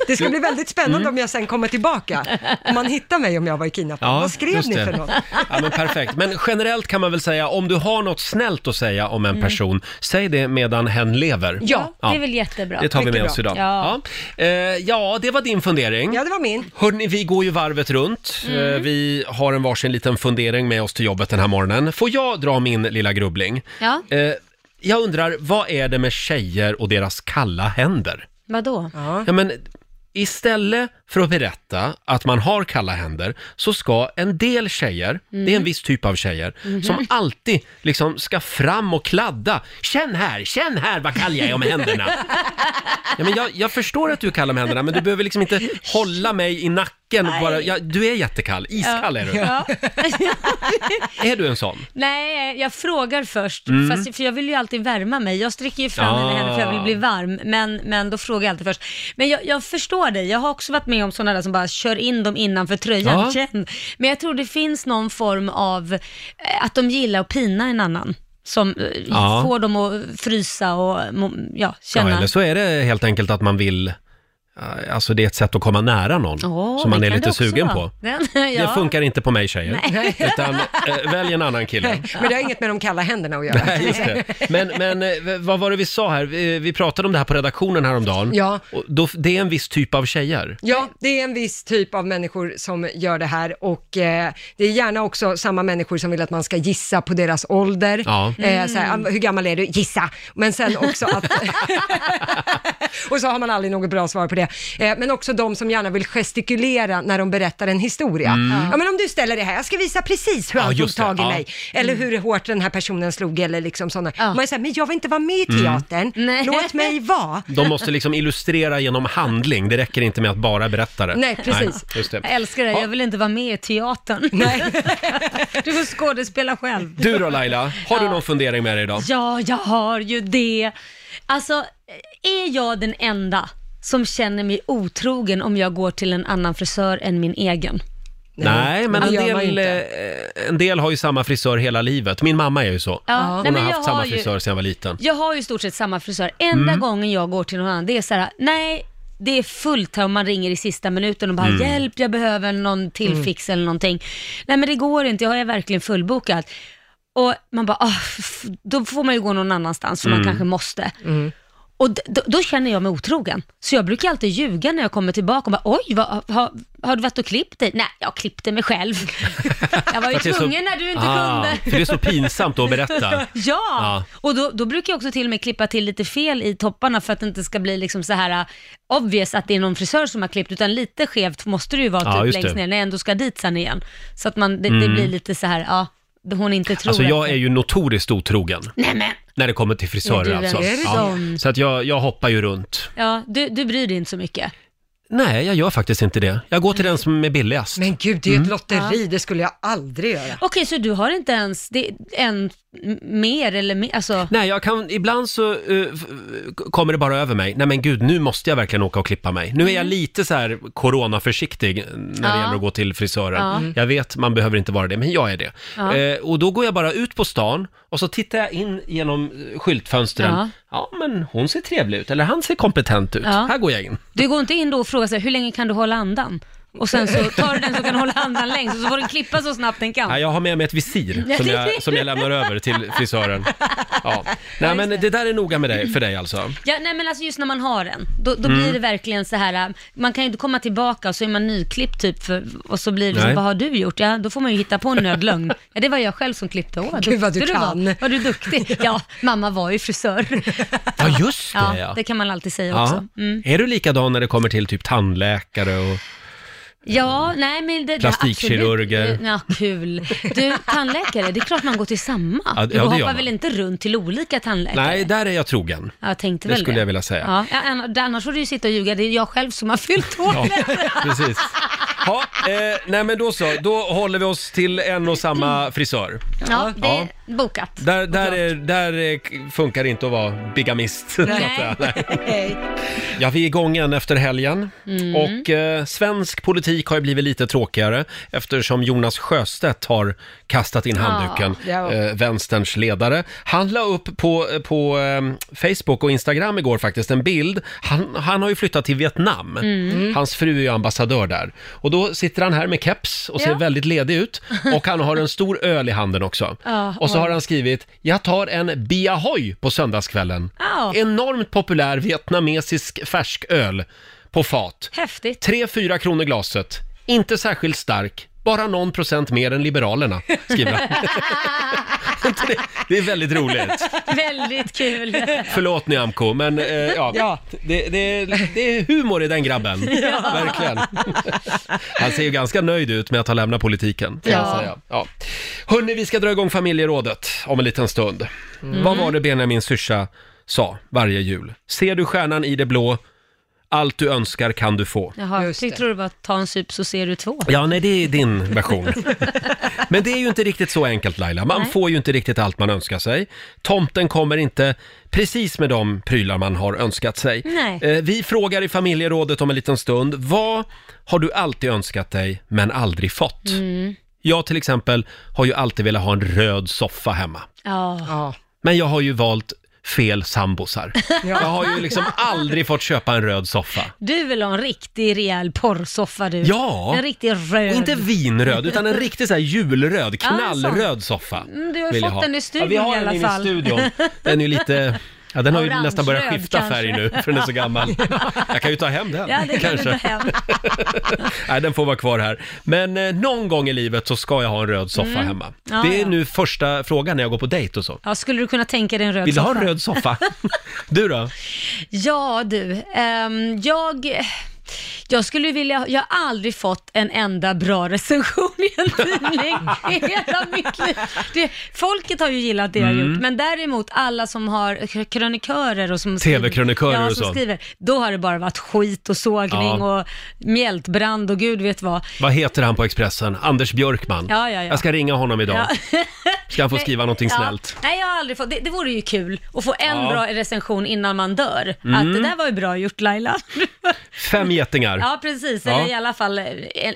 Det ska bli väldigt spännande Mm. om jag sen kommer tillbaka. Om man hittar mig om jag var kidnappad. Ja, Vad skrev just ni det. för något? Ja, men perfekt. Men generellt kan man väl säga, om du har något snällt att säga om en person, säg det medan hen lever. Mm. Ja, Det är väl jättebra. Det tar vi Mycket med bra. oss idag. Ja. Ja. Eh, ja, det var din fundering. Ja, det var min. Hörrni, vi går ju varvet runt. Mm. Eh, Vi har en varsin liten fundering med oss till jobbet den här morgonen. Får jag dra min lilla grubbling? Ja, Eh, Jag undrar, vad är det med tjejer och deras kalla händer? Vadå? Ja, men istället för att berätta att man har kalla händer så ska en del tjejer, det är en viss typ av tjejer, som alltid liksom ska fram och kladda. Känn här, känn här vad kall jag är om händerna. Ja, men jag, jag förstår att du är kall om händerna, men du behöver liksom inte hålla mig i nacken. Bara, ja, du är jättekall, iskall är du. Ja. Är du en sån? Nej, jag frågar först, Mm. fast, för jag vill ju alltid värma mig. Jag sträcker ju fram mina händer för jag vill bli varm, men, men då frågar jag alltid först. Men jag, jag förstår dig, jag har också varit med om sådana där som bara kör in dem innanför tröjan, Ja. känn. Men jag tror det finns någon form av eh, att de gillar att pina en annan. Som eh, Ja. får dem att frysa och ja, känna. Ja, eller så är det helt enkelt att man vill, alltså det är ett sätt att komma nära någon Åh, som man det är kan lite också sugen vara. på. Den, Det ja. funkar inte på mig tjejer. Nej. Utan eh, välj en annan kille. Men det har inget med de kalla händerna att göra. Nej, just det. Men, men eh, vad var det vi sa här? Vi, vi pratade om det här på redaktionen häromdagen. Ja. Och då, det är en viss typ av tjejer. Ja, det är en viss typ av människor som gör det här och eh, det är gärna också samma människor som vill att man ska gissa på deras ålder. Ja. Eh, så här, "Ah, hur gammal är du? Gissa! Men sen också att... och så har man aldrig något bra svar på det. Eh, men också de som gärna vill gestikulera när de berättar en historia. Ja, men om du ställer det här, jag ska visa precis hur Mm. Ja, han tog det, tag i ja. mig. Eller hur hårt den här personen slog eller liksom sådana. Ja. Man är så här, men jag vill inte vara med i Mm. teatern. Nej. Låt mig vara. De måste liksom illustrera genom handling. Det räcker inte med att bara berätta det. Nej, precis. just det. Jag älskar det, jag vill inte vara med i teatern. Nej. Du får skådespela själv. Du då Laila, har du någon fundering med dig idag? Ja, jag har ju det. Alltså, är jag den enda som känner mig otrogen om jag går till en annan frisör än min egen? Nej, men det en gör man del, inte. eh, en del har ju samma frisör hela livet. Min mamma är ju så. Ja, Hon nej, men har jag haft samma har ju- frisör sedan jag var liten. Jag har ju i stort sett samma frisör. Enda Mm. gången jag går till någon annan, det är så här, nej, det är fullt här om man ringer i sista minuten och bara Mm. hjälp, jag behöver någon tillfix eller någonting. Nej men det går inte, jag är verkligen fullbokad. Och man bara, ah, f- då får man ju gå någon annanstans för Mm. man kanske måste. Och då, då känner jag mig otrogen. Så jag brukar alltid ljuga när jag kommer tillbaka och bara, oj, vad, har, har du varit och klippt dig? Nej, jag klippte mig själv. jag var ju är så- tvungen när du inte Ah, kunde. För det är så pinsamt att berätta. Ja, Ja. och då, då brukar jag också till och med klippa till lite fel i topparna för att det inte ska bli liksom så här uh, obvious att det är någon frisör som har klippt, utan lite skevt måste det ju vara Ja, typ längst ner när jag ändå ska dit sen igen. Så att man, det, det blir lite så här, ja, hon inte tror Alltså att jag är ju notoriskt otrogen. Nej men, När det kommer till frisörer du en alltså. sån? Så att jag, jag hoppar ju runt. ja, du, du bryr dig inte så mycket. Nej, jag gör faktiskt inte det. Jag går till den som är billigast. Men gud, det är ju Mm. ett lotteri, det skulle jag aldrig göra. Okej, så du har inte ens det, en m- mer eller mer, alltså, Nej, jag kan, ibland så eh, f- kommer det bara över mig. Nej men gud, nu måste jag verkligen åka och klippa mig. Nu är jag lite så här coronaförsiktig när det Mm. Ja. gäller att gå till frisören. Ja. Mm. Jag vet, man behöver inte vara det, men jag är det. Ja. Eh, och då går jag bara ut på stan och så tittar jag in genom eh, skyltfönstren. Ja. Ja. men hon ser trevlig ut, eller han ser kompetent ut. Ja. Här går jag in. du går inte in då och frågar sig hur länge kan du hålla andan? Och sen så tar du den som kan hålla andan längst och så får den klippa så snabbt den kan. Ja, jag har med mig ett visir som jag, som jag lämnar över till frisören. Ja. Nej, men det där är noga med dig, för dig alltså. Ja, nej men alltså just när man har den, då, då Mm. blir det verkligen så här, man kan ju inte komma tillbaka och så är man nyklippt typ, för, och så blir det så, Nej. vad har du gjort? Ja, då får man ju hitta på en nödlögn. Ja, det var jag själv som klippte. Åh, Gud, vad du duktig kan. Var. Var du duktig? Ja, mamma var ju frisör. Ja, just det Ja, ja. det kan man alltid säga Ja. också. Mm. Är du likadan när det kommer till typ tandläkare och... Ja, nej men det... Plastikkirurger. absolut. Ja, kul. Du, tandläkare, det är klart man går till samma. Ja, du ja, det hoppar gör man. väl inte runt till olika tandläkare? Nej, där är jag trogen. Jag tänkte Det väl skulle jag vilja säga. Ja, ja, ann- annars får du ju sitta och ljuga, det är jag själv som har fyllt år. Ja, precis. Ja, eh, nej men då så, då håller vi oss till en och samma frisör. Ja, det Ja. Bokat. Där, där, är, där är, funkar det inte att vara bigamist. så att säga. Nej. Ja, vi är igång igen efter helgen. Mm. Och eh, svensk politik har ju blivit lite tråkigare eftersom Jonas Sjöstedt har kastat in handduken, Ja. eh, vänsterns ledare. Han la upp på, på eh, Facebook och Instagram igår faktiskt en bild. Han, han har ju flyttat till Vietnam. Mm. Hans fru är ju ambassadör där. Och då sitter han här med keps och ser Ja. väldigt ledig ut. Och han har en stor öl i handen också. Ja, och så oj. har han skrivit, jag tar en Biahoy på söndagskvällen. Ja. Enormt populär vietnamesisk färsköl på fat. Häftigt. 3-4 kronor glaset. Inte särskilt stark. Bara någon procent mer än Liberalerna, skriver han. Det- det är väldigt roligt. Väldigt kul. Förlåt Nyamko, men eh, ja, Ja. Det, det, det är humor i den grabben. Verkligen. Han ser ju ganska nöjd ut med att ha lämnat politiken, kan jag Ja. säga. Ja. Hörni, vi ska dra igång familjerådet om en liten stund. Vad var det Benjamin syrsa sa varje jul? Ser du stjärnan i det blå, allt du önskar kan du få. Jaha, Just tyckte det. du var ta en sup så ser du två. Ja, nej, det är din version. Men det är ju inte riktigt så enkelt Laila. Man Nej. får ju inte riktigt allt man önskar sig. Tomten kommer inte precis med de prylar man har önskat sig. Nej. Eh, Vi frågar i familjerådet om en liten stund. Vad har du alltid önskat dig men aldrig fått? Mm. Jag till exempel har ju alltid velat ha en röd soffa hemma. Ja. Ja. Men jag har ju valt fel sambosar. Jag har ju liksom aldrig fått köpa en röd soffa. Du vill ha en riktig rejäl porrsoffa du. Ja. En riktig röd. Och inte vinröd, utan en riktig så här julröd, knallröd soffa. Mm, du har ju vill jag fått ha. den i studion ja, vi har i alla den fall. i studion. Den är ju lite... Ja, den har ju nästan börjat skifta kanske. färg nu, för den är så gammal. Jag kan ju ta hem den, Ja, det kan du ta hem. Nej, den får vara kvar här. Men eh, någon gång i livet så ska jag ha en röd soffa hemma. Mm. Ja, det är ja. nu första frågan när jag går på dejt och så. Ja, skulle du kunna tänka dig en röd Vill du soffa? ha en röd soffa? Du då? Ja du, ehm, jag... Jag skulle vilja, jag har aldrig fått en enda bra recension i en tidning i hela mitt liv. Det, folket har ju gillat det jag har Mm. gjort, men däremot alla som har krönikörer och som skriver- TV-krönikörer ja, och som så. skriver, då har det bara varit skit och sågning Ja. och mjältbrand och gud vet vad. Vad heter han på Expressen? Anders Björkman. Ja, ja, ja. Jag ska ringa honom idag. Ska han få skriva någonting snällt? Nej, jag har aldrig fått, det, det vore ju kul att få en Ja. Mm. bra recension innan man dör. Att det där var ju bra gjort Laila. Fem getingar. Ja, precis. Ja. Eller i alla fall eh,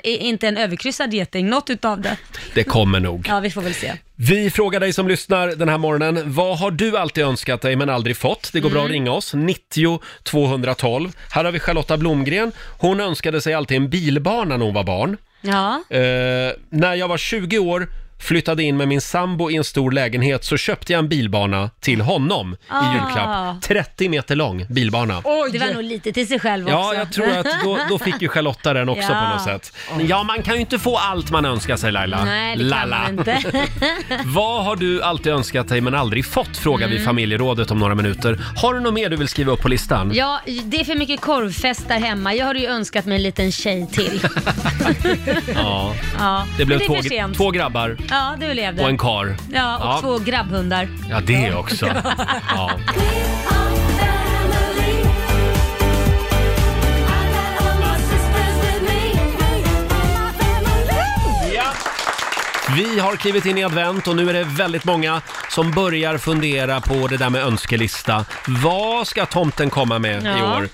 inte en överkryssad geting, något utav det. Det kommer nog. Ja, vi får väl se. Vi frågar dig som lyssnar den här morgonen, vad har du alltid önskat dig men aldrig fått? Det går bra att ringa oss, 90 212. Här har vi Charlotta Blomgren. Hon önskade sig alltid en bilbana när hon var barn. Ja. Eh, när jag var 20 år flyttade in med min sambo i en stor lägenhet så köpte jag en bilbana till honom Ah. i julklapp. 30 meter lång bilbana. Oj! Det var nog lite till sig själv också. Ja, jag tror att då, då fick ju Charlotta den också Ja. på något sätt. Ja, man kan ju inte få allt man önskar sig Laila. Nej, det kan man inte. Vad har du alltid önskat dig men aldrig fått? Frågar Mm. vi familjerådet om några minuter. Har du något mer du vill skriva upp på listan? Ja, det är för mycket korvfest där hemma. Jag hade ju önskat mig en liten tjej till. Ja. Ja. Det blev Men två, är för sent. två grabbar Ja, du levde. och en kar. Ja, och Ja. två grabbhundar. Ja, det också. Ja. Vi har klivit in i advent och nu är det väldigt många som börjar fundera på det där med önskelista. Vad ska tomten komma med i Ja. år?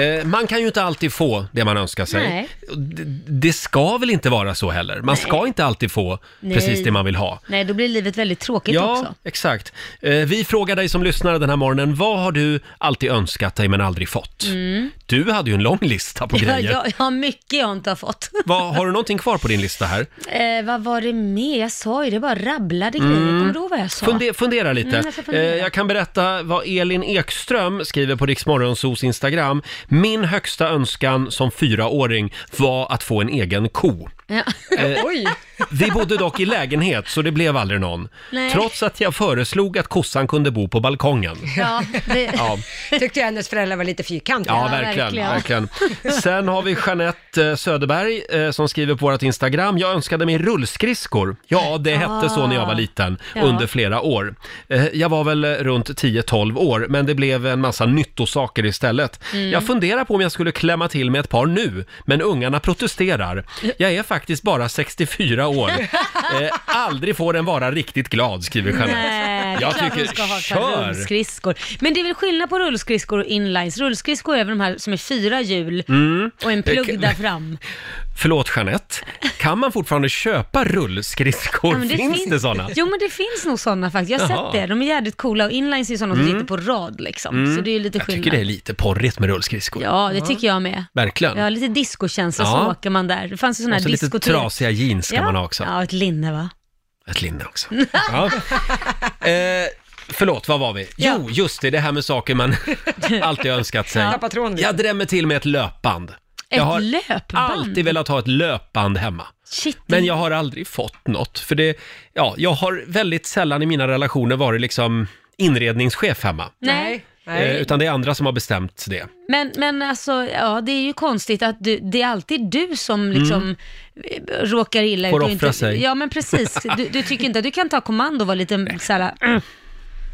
Eh, man kan ju inte alltid få det man önskar sig. Nej. D- Det ska väl inte vara så heller? Man ska inte alltid få Nej. precis det man vill ha. Nej, då blir livet väldigt tråkigt Ja, också. exakt. Eh, vi frågar dig som lyssnar den här morgonen, vad har du alltid önskat dig men aldrig fått? Du hade ju en lång lista på Mm. Ja, grejer. jag, jag har mycket jag inte har fått. Vad, har du någonting kvar på din lista här? Eh, vad var det mer? Jag sa ju det, bara rabblade grejer. Kommer du ihåg vad jag sa? Funde, fundera lite. Mm, jag fundera. Eh, jag kan berätta vad Elin Ekström skriver på Riksmorgonsos Instagram. Min högsta önskan som fyraåring var att få en egen ko. Ja. Eh, Oj! Vi bodde dock i lägenhet så det blev aldrig någon. Nej. Trots att jag föreslog att kossan kunde bo på balkongen. Ja, det... Ja, Tyckte jag hennes föräldrar var lite fyrkantiga. ja verkligen, verkligen. Sen har vi Jeanette eh, Söderberg eh, som skriver på vårt Instagram. Jag önskade mig rullskridskor. Ja, det hette så när jag var liten Ja. under flera år. Eh, Jag var väl runt 10-12 år, men det blev en massa nyttosaker istället. Mm. Jag funderar på om jag skulle klämma till med ett par nu, men ungarna protesterar. Jag är faktiskt bara 64 år. Eh, aldrig får en vara riktigt glad, skriver Jeanette. Nej, det är jag klart tycker, ska ha kör! rullskridskor. Men det är väl skillnad på rullskridskor och inlines? Rullskridskor är väl de här som är fyra hjul Mm. och en plugg där fram. Förlåt Jeanette, kan man fortfarande köpa rullskridskor? Ja, men finns fin- det sådana? Jo men det finns nog sådana faktiskt. Jag har Jaha. sett det. De är jävligt coola och inlines är sådana som Mm. sitter på rad liksom. Mm. Så det är ju lite Jag skillnad. tycker det är lite porrigt med rullskridskor. Ja, det tycker jag med. Verkligen. Ja, lite discokänsla Ja. så åker man där. Det fanns ju sådana Och här så lite diskotek. trasiga jeans ska ja. man ha också. Ja, ett linne va? Ett linne också. Ja. Eh, förlåt, vad var vi? Jo, just det, det här med saker man alltid önskat sig. Ja. Tråden lite. Jag drämmer till med ett löpband. Jag Ett har löpband? alltid velat ha ett löpband hemma. Shit. Men jag har aldrig fått något. För det, ja, jag har väldigt sällan i mina relationer varit liksom inredningschef hemma. Nej. Eh, utan det är andra som har bestämt det. Men, men alltså, ja, det är ju konstigt att du, det är alltid du som liksom eh, råkar illa Mm. Får ut. och offra sig. Ja, men precis. Du, du tycker inte att du kan ta kommando och vara lite såhär, mm,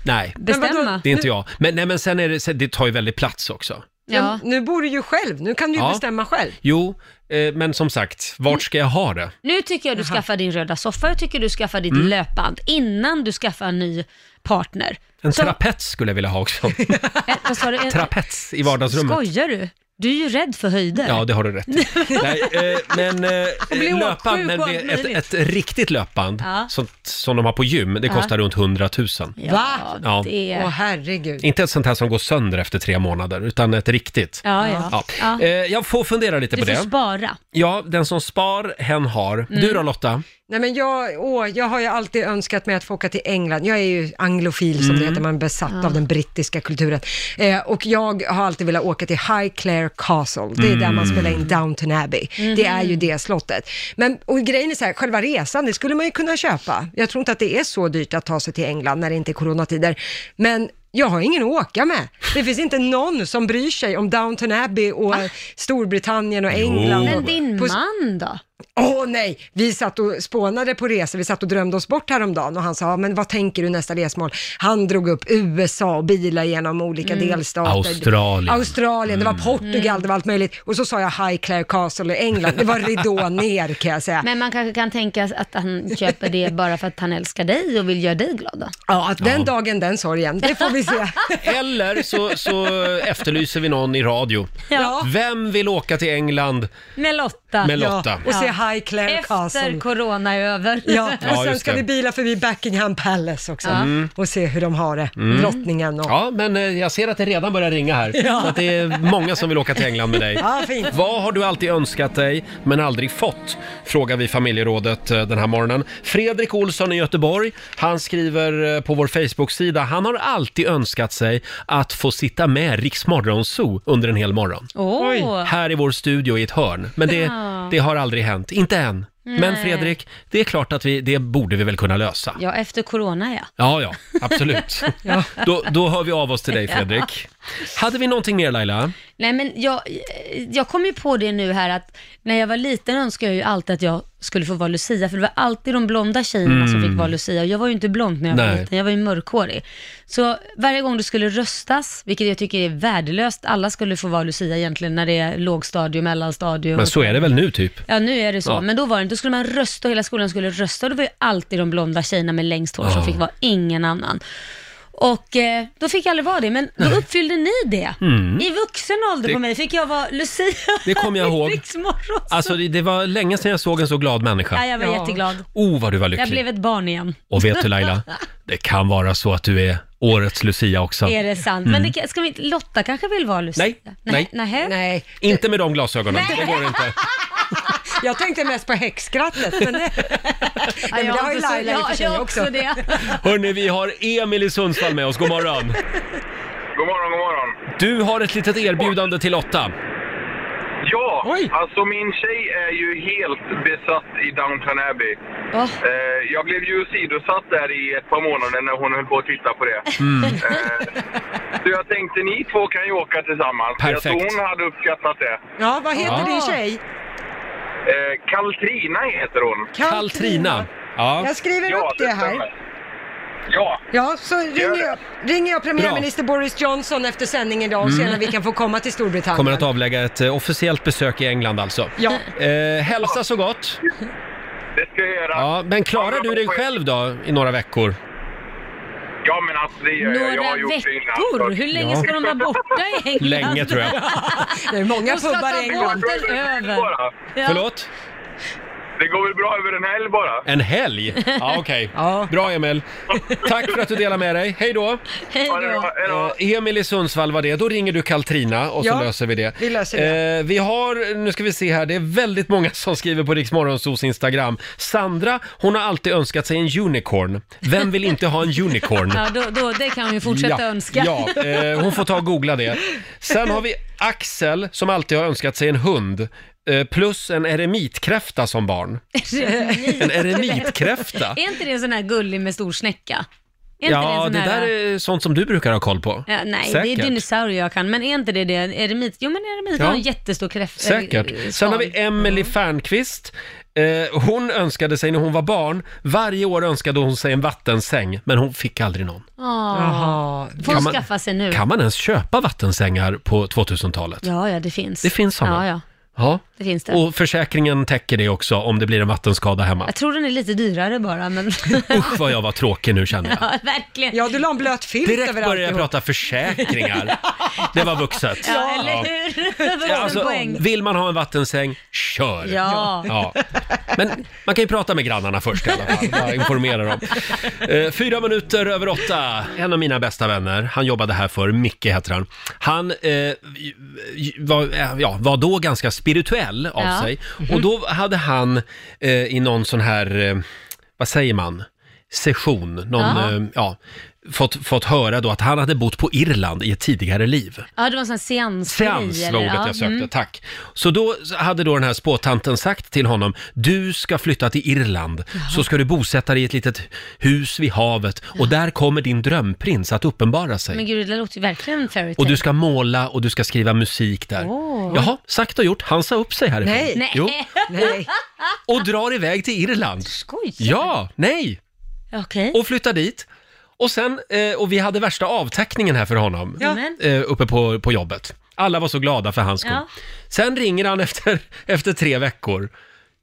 Nej, bestämma? det är inte jag. Men, nej, men sen är det, sen- det tar ju väldigt plats också. Ja. Nu bor du ju själv, nu kan du ju Ja. bestämma själv. Jo, eh, men som sagt, vart ska jag ha det? Nu tycker jag du skaffar din röda soffa, jag tycker du skaffar ditt löpband innan du skaffar en ny partner. En Så- trapets skulle jag vilja ha också. Eh, vad sa du? En- Trapets i vardagsrummet. Skojar du? Du är ju rädd för höjder. Ja, det har du rätt i. Nej, eh, men blir eh, åksjuk löpband, men och det, allt ett, möjligt. ett riktigt löpband Ja. som, som de har på gym, det Ja. kostar runt 100 000. Va? Ja. Det... Åh herregud. Inte ett sånt här som går sönder efter tre månader, utan ett riktigt. Ja, ja. Ja. Ja. Eh, jag får fundera lite Du på får det. spara. Ja, den som spar, hen har. Du Mm. då Lotta? Nej men jag, åh, jag har ju alltid önskat mig att få åka till England. Jag är ju anglofil som det Mm. heter, man är besatt av den brittiska kulturen. Eh, och jag har alltid velat åka till Highclere Castle, det är där man spelar in Downton Abbey. Det är ju det slottet. Men, och grejen är så här, själva resan, det skulle man ju kunna köpa. Jag tror inte att det är så dyrt att ta sig till England när det inte är coronatider. Men jag har ingen att åka med. Det finns inte någon som bryr sig om Downton Abbey och Storbritannien och England. Men din man då? Åh nej, vi satt och spånade på resor, vi satt och drömde oss bort häromdagen och han sa, men vad tänker du nästa resmål? Han drog upp USA och bilar genom olika Mm. delstater. Australien. Australien, det var Portugal, Mm. det var allt möjligt. Och så sa jag Highclere Castle i England, det var ridå ner kan jag säga. Men man kanske kan tänka att han köper det bara för att han älskar dig och vill göra dig glad då? Ja, att den dagen, den sorgen, det får vi se. Eller så, så efterlyser vi någon i radio. Ja. Vem vill åka till England Med Lotta. Med Lotta? Ja, och se Highclere Efter Castle. corona är över. Ja, Ja, och sen just ska det. vi bila förbi Buckingham Palace också Mm. och se hur de har det, drottningen och... Ja, men eh, jag ser att det redan börjar ringa här. Så att det är många som vill åka till England med dig. Ja, fint. Vad har du alltid önskat dig men aldrig fått? Frågar vi familjerådet eh, den här morgonen. Fredrik Olsson i Göteborg, han skriver eh, på vår Facebook-sida, han har alltid önskat sig att få sitta med Rix Morgonzoo under en hel morgon. Åh, Här i vår studio i ett hörn. Men det, Ja. Det har aldrig hänt, inte än. Men Nej. Fredrik, det är klart att vi, det borde vi väl kunna lösa. ja efter corona ja. Ja, ja, absolut. Då, då hör vi av oss till dig Fredrik. Hade vi någonting mer Laila? Nej men jag, jag kom ju på det nu här att när jag var liten önskade jag ju alltid att jag skulle få vara Lucia, för det var alltid de blonda tjejerna som fick vara Lucia och jag var ju inte blond när jag var Mm. Nej. liten, jag var ju mörkhårig. Så varje gång det skulle röstas, vilket jag tycker är värdelöst, alla skulle få vara Lucia egentligen när det är lågstadie, mellanstadie Men så är det väl nu typ? Ja, nu är det så. Ja. Men då var det inte. Då skulle man rösta och hela skolan skulle rösta och det var ju alltid de blonda tjejerna med längst hår Ja. som fick vara, ingen annan. Och eh, då fick jag aldrig vara det, men då uppfyllde ni det. I vuxen ålder Mm. Det- på mig fick jag vara Lucia Det kommer jag ihåg. i. Alltså det, det var länge sedan jag såg en så glad människa. ja, jag var Ja. jätteglad. Oh, vad du var Jag lycklig. blev ett barn igen. Och vet du Laila, det kan vara så att du är årets Lucia också. Är det sant? Men det, kan- ska vi inte, Lotta kanske vill vara Lucia? Mm. Nej, nej. Nej. Nej, Inte med de glasögonen, det går inte. jag tänkte mest på häxskrattet, men det, Nej, men det har ju Laila i och för sig jag också. det. Hörni, vi har Emil i Sundsvall med oss. God morgon. God morgon, god morgon. Du har ett litet erbjudande till Lotta. Ja, alltså min tjej är ju helt besatt i Downton Abbey. Eh, jag blev ju sidosatt där i ett par månader när hon höll på att titta på det. Mm. Eh, så jag tänkte ni två kan ju åka tillsammans. Jag Perfekt. tror hon hade uppskattat det. Ja, vad heter Ja. din tjej? Eh, Kaltrina heter hon. Kaltrina. Ja. Jag skriver Ja, upp det här. stämmer. Ja. Ja, så ringer jag, ringer jag premiärminister Boris Johnson efter sändningen idag och ser Mm. när vi kan få komma till Storbritannien. Kommer att avlägga ett eh, officiellt besök i England alltså. Ja. Eh, hälsa så gott. Det ska jag göra. Ja, men klarar du dig själv då i några veckor? Ja, men alltså det gör jag. jag Några har gjort det innan. veckor? Hur länge ska de vara borta i England? Länge, tror jag. Det är många De ska pubbar ta i England. båten över. Bara. Ja. Förlåt? Det går väl bra över en helg bara. En helg? Ja, okej. Bra Emil. Tack för att du delar med dig. Hej då! Hej då. Eh, Emil i Sundsvall var det. Då ringer du Kaltrina och så Ja, löser vi det. vi löser det. Eh, vi har, nu ska vi se här, det är väldigt många som skriver på Riksmorgonsos Instagram. Sandra, hon har alltid önskat sig en unicorn. Vem vill inte ha en unicorn? Ja, då, då, det kan hon ju fortsätta ja, önska. Ja, eh, hon får ta och googla det. Sen har vi Axel som alltid har önskat sig en hund. Eh, plus en eremitkräfta som barn. En eremitkräfta? Är inte det en sån här gullig med stor snäcka? Är inte Ja, det sån här- där är sånt som du brukar ha koll på. Ja, nej, Säkert. det är dinosaurier jag kan, men är inte det det? Eremit? Jo, men eremit Ja. har en jättestor kräft. Säkert. eh, Sen har vi Emily Fernqvist. Eh, hon önskade sig när hon var barn, varje år önskade hon sig en vattensäng, men hon fick aldrig någon. Jaha. Får Kan man- skaffa sig nu. Kan man ens köpa vattensängar på 2000-talet? Ja, ja, det finns. Det finns såna? Ja, ja. Ja. Det finns det. Och försäkringen täcker det också om det blir en vattenskada hemma. Jag tror den är lite dyrare bara, men... Usch vad jag var tråkig nu känner jag. ja, verkligen. Ja, du la en blöt filt Direkt över började jag alltihop. prata försäkringar. Det var vuxet. Ja, eller hur? Det var Ja, en alltså, poäng. vill man ha en vattensäng, kör! Ja. Ja. Men man kan ju prata med grannarna först i alla fall, bara informera dem. Eh, fyra minuter över åtta. En av mina bästa vänner, han jobbade här för Micke heter han. Han eh, var, eh, ja, var då ganska spirituell av Ja. sig. Mhm. Och då hade han eh, i någon sån här, eh, vad säger man? Session, någon, Ja. eh, ja, fått, fått höra då att han hade bott på Irland i ett tidigare liv. Ja, det var en sån här seansgrej, Seans eller? var ordet Ja, jag sökte, mm. tack. Så då hade då den här spåtanten sagt till honom, du ska flytta till Irland, så ska du bosätta dig i ett litet hus vid havet och där kommer din drömprins att uppenbara sig. Men gud, det låter ju verkligen fairy Och du ska måla och du ska skriva musik där. Åh. Jaha, sagt och gjort, han sa upp sig härifrån. Nej. Nej. Jo, Nej. och drar iväg till Irland. Skojar Ja, nej, Okej. och flyttar dit. Och sen, eh, och vi hade värsta avtäckningen här för honom, Ja. Eh, uppe på, på jobbet. Alla var så glada för hans skull. Ja. Sen ringer han efter, efter tre veckor.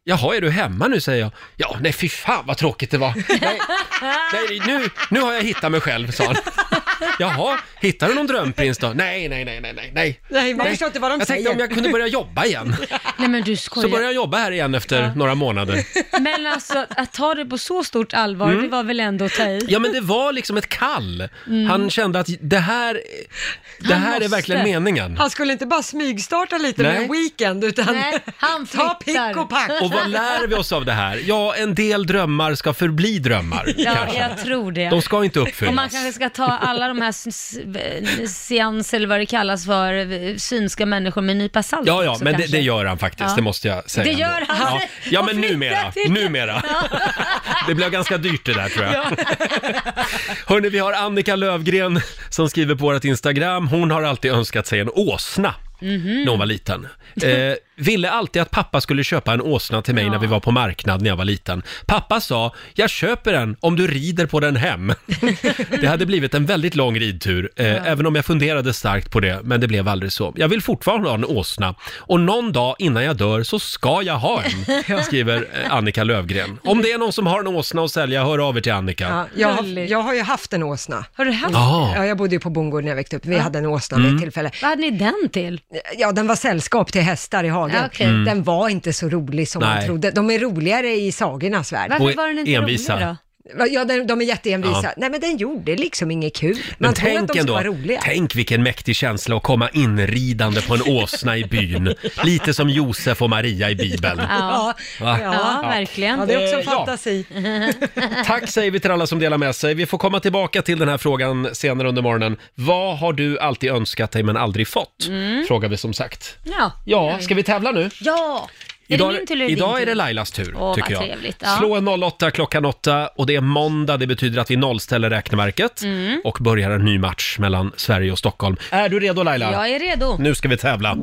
Jaha, är du hemma nu? säger jag. Ja, nej fy fan vad tråkigt det var. Nej, nej nu, nu har jag hittat mig själv, sa han. Jaha, hittar du någon drömprins då? Nej, nej, nej, nej, nej, nej. Nej, man förstår inte vad de Jag tänkte säger. om jag kunde börja jobba igen. Nej men du Så skojar. började jag jobba här igen efter några månader. Men alltså, att ta det på så stort allvar, Mm. det var väl ändå att ta i? Ja, men det var liksom ett kall. Mm. Han kände att det här, det Han här är måste. verkligen meningen. Han skulle inte bara smygstarta lite Nej. med en weekend, utan Nej, han ta flyttar. pick och pack. Och vad lär vi oss av det här? Ja, en del drömmar ska förbli drömmar, Ja, kanske. jag tror det. De ska inte Och man uppfyllas. kanske ska ta alla de här s- s- seans eller vad det kallas för, synska människor med en nypa salt Ja, ja, också men det, kanske. det gör han faktiskt, Ja. det måste jag säga. Det ändå. gör han. Ja, ja Och men flytta numera. till- Numera. Det blev ganska dyrt det där tror jag. Hörni, vi har Annika Lövgren som skriver på vårt Instagram. Hon har alltid önskat sig en åsna. Mhm. När hon var liten. Eh, ville alltid att pappa skulle köpa en åsna till mig Ja. när vi var på marknad när jag var liten. Pappa sa, jag köper den om du rider på den hem. det hade blivit en väldigt lång ridtur, eh, även om jag funderade starkt på det, men det blev aldrig så. Jag vill fortfarande ha en åsna och någon dag innan jag dör så ska jag ha en, skriver eh, Annika Lövgren. Om det är någon som har en åsna att sälja, hör av er till Annika. Ja, jag, har, jag har ju haft en åsna. Har du haft Ja. Ja, jag bodde ju på bondgård när jag växte upp. Vi Ja. hade en åsna Mm. vid ett tillfälle. Vad hade ni den till? Ja, den var sällskap till hästar i hagen. Ja, okej. Mm. Den var inte så rolig som man Nej. trodde. De är roligare i sagornas värld. Varför var den inte envisa. rolig då? Ja, de, är jätteenvisa. Ja. Nej, men den gjorde liksom inget kul. Man Men tror att tänk de ska ändå, vara roliga. tänk vilken mäktig känsla att komma inridande på en åsna i byn. Lite som Josef och Maria i Bibeln. Ja, Va? Ja, verkligen. Ja, det är också en Eh, ja. fantasi. Tack säger vi till alla som delar med sig. Vi får komma tillbaka till den här frågan senare under morgonen. Vad har du alltid önskat dig men aldrig fått? Mm. Frågar vi som sagt. Ja, Ja, ska vi tävla nu? Ja! Är Idag, det min tur eller idag är det Lailas tur, Åh, tycker vad jag. trevligt, ja. Slå en 08 klockan 8 och det är måndag. Det betyder att vi nollställer räkneverket Mm. och börjar en ny match mellan Sverige och Stockholm. Är du redo Laila? Jag är redo. Nu ska vi tävla.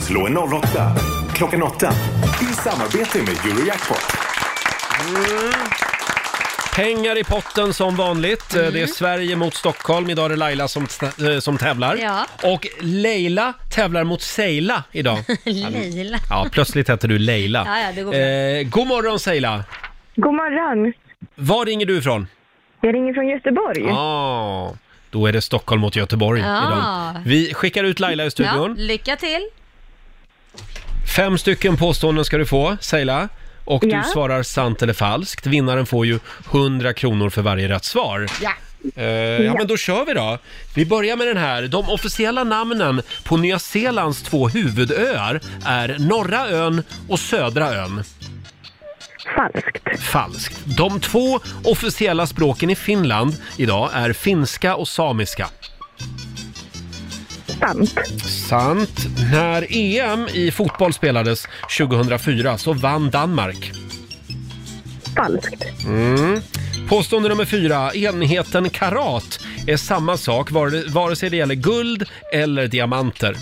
Slå en 08 klockan 8 i samarbete med Eurojackpot. Pengar i potten som vanligt. Mm. Det är Sverige mot Stockholm. Idag är det Laila som, eh, som tävlar. Ja. Och Leila tävlar mot Seila idag. Leila. Ja, plötsligt heter du Leila. Ja, ja, det går bra. Eh, god morgon Seila! God morgon. Var ringer du ifrån? Jag ringer från Göteborg. Ja, då är det Stockholm mot Göteborg Ja. idag. Vi skickar ut Laila i Ja, studion. lycka till. Fem stycken påståenden ska du få, Seila. Och Ja. du svarar sant eller falskt. Vinnaren får ju 100 kronor för varje rätt svar. Ja. Eh, ja, men då kör vi då. Vi börjar med den här. De officiella namnen på Nya Zeelands två huvudöar är Norra ön och Södra ön. Falskt. Falskt. De två officiella språken i Finland idag är finska och samiska. Sant. Sant. När EM i fotboll spelades 2004 så vann Danmark. Falskt. Mm. Påstående nummer fyra. Enheten karat är samma sak vare, vare sig det gäller guld eller diamanter.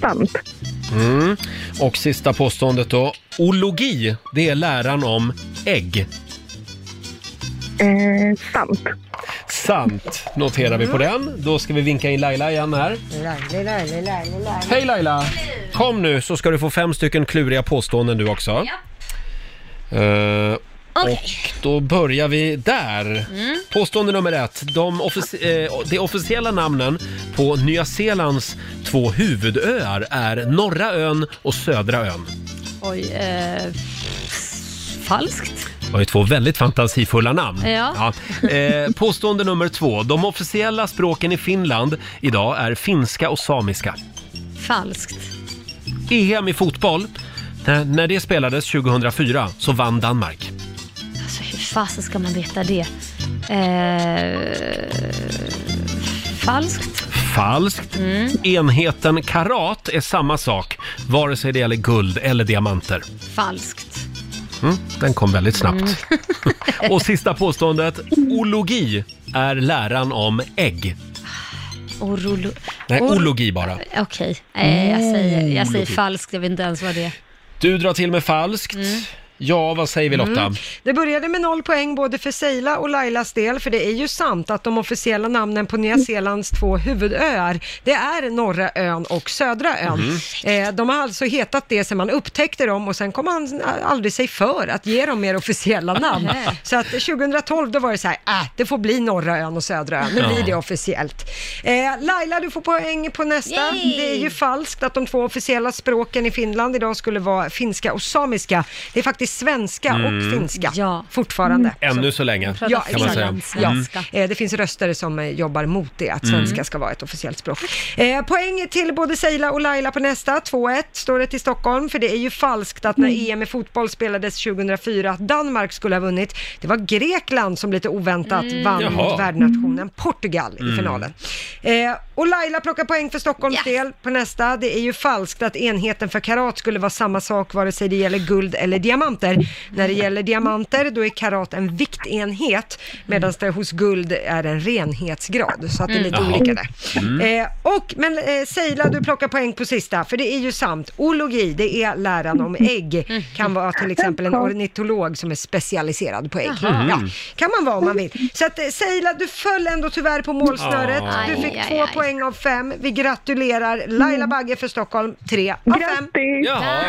Sant. Mm. Och sista påståendet då. Ologi, det är läran om ägg. Eh, sant. Sant, noterar vi på den. Då ska vi vinka in Laila igen här. Hej Laila! Kom nu så ska du få fem stycken kluriga påståenden du också. Eh, Och då börjar vi där. Påstående nummer ett. De offici- eh, de officiella namnen på Nya Zeelands två huvudöar är Norra ön och Södra ön. Oj, eh, falskt. Det var ju två väldigt fantasifulla namn. Ja. Eh, påstående nummer två. De officiella språken i Finland idag är finska och samiska. Falskt. EM i fotboll, när, när det spelades 2004 så vann Danmark. Alltså hur fasen ska man veta det? Eh, falskt. Falskt. Mm. Enheten karat är samma sak, vare sig det gäller guld eller diamanter. Falskt. Mm, den kom väldigt snabbt. Mm. och sista påståendet. Ologi är läran om ägg. Orolo... Nej, Or- ologi bara. Okej, eh, jag, säger, jag säger falskt. Jag vet inte ens vad det är. Du drar till med falskt. Mm. Ja, vad säger vi Lotta? Mm. Det började med noll poäng både för Seila och Lailas del, för det är ju sant att de officiella namnen på Nya Zeelands två huvudöar, det är Norra ön och Södra ön. Mhm. Eh, de har alltså hetat det sedan man upptäckte dem och sen kom man aldrig sig för att ge dem mer officiella namn. Så att 2012 då var det så här, äh, det får bli Norra ön och Södra ön, nu blir det officiellt. Eh, Laila, du får poäng på nästa. Yay! Det är ju falskt att de två officiella språken i Finland idag skulle vara finska och samiska. Det är faktiskt svenska Mm. och finska fortfarande. Ännu så länge, Ja, kan man säga. exakt. Ja. Mm. Eh, Det finns röster som eh, jobbar mot det, att Mm. svenska ska vara ett officiellt språk. Eh, poäng till både Seila och Laila på nästa. 2-1 står det till Stockholm, för det är ju falskt att Mm. när EM i fotboll spelades 2004, att Danmark skulle ha vunnit. Det var Grekland som lite oväntat Mm. vann Jaha. mot värdnationen Portugal i Mm. finalen. Eh, och Laila plockar poäng för Stockholms del på nästa. Det är ju falskt att enheten för karat skulle vara samma sak vare sig det gäller guld eller diamanter. När det gäller diamanter då är karat en viktenhet medan det hos guld är en renhetsgrad. Så att det är Mm. lite Jaha. olika där. Mm. Eh, och, men eh, Seila, du plockar poäng på sista, för det är ju sant. Ologi, det är läran om ägg. Kan vara till exempel en ornitolog som är specialiserad på ägg. Ja, kan man vara om man vill. Så att eh, Seila, du föll ändå tyvärr på målsnöret. Aj, Du fick aj, två aj. poäng av fem. Vi gratulerar Laila Bagge för Stockholm, tre av fem. Jaha.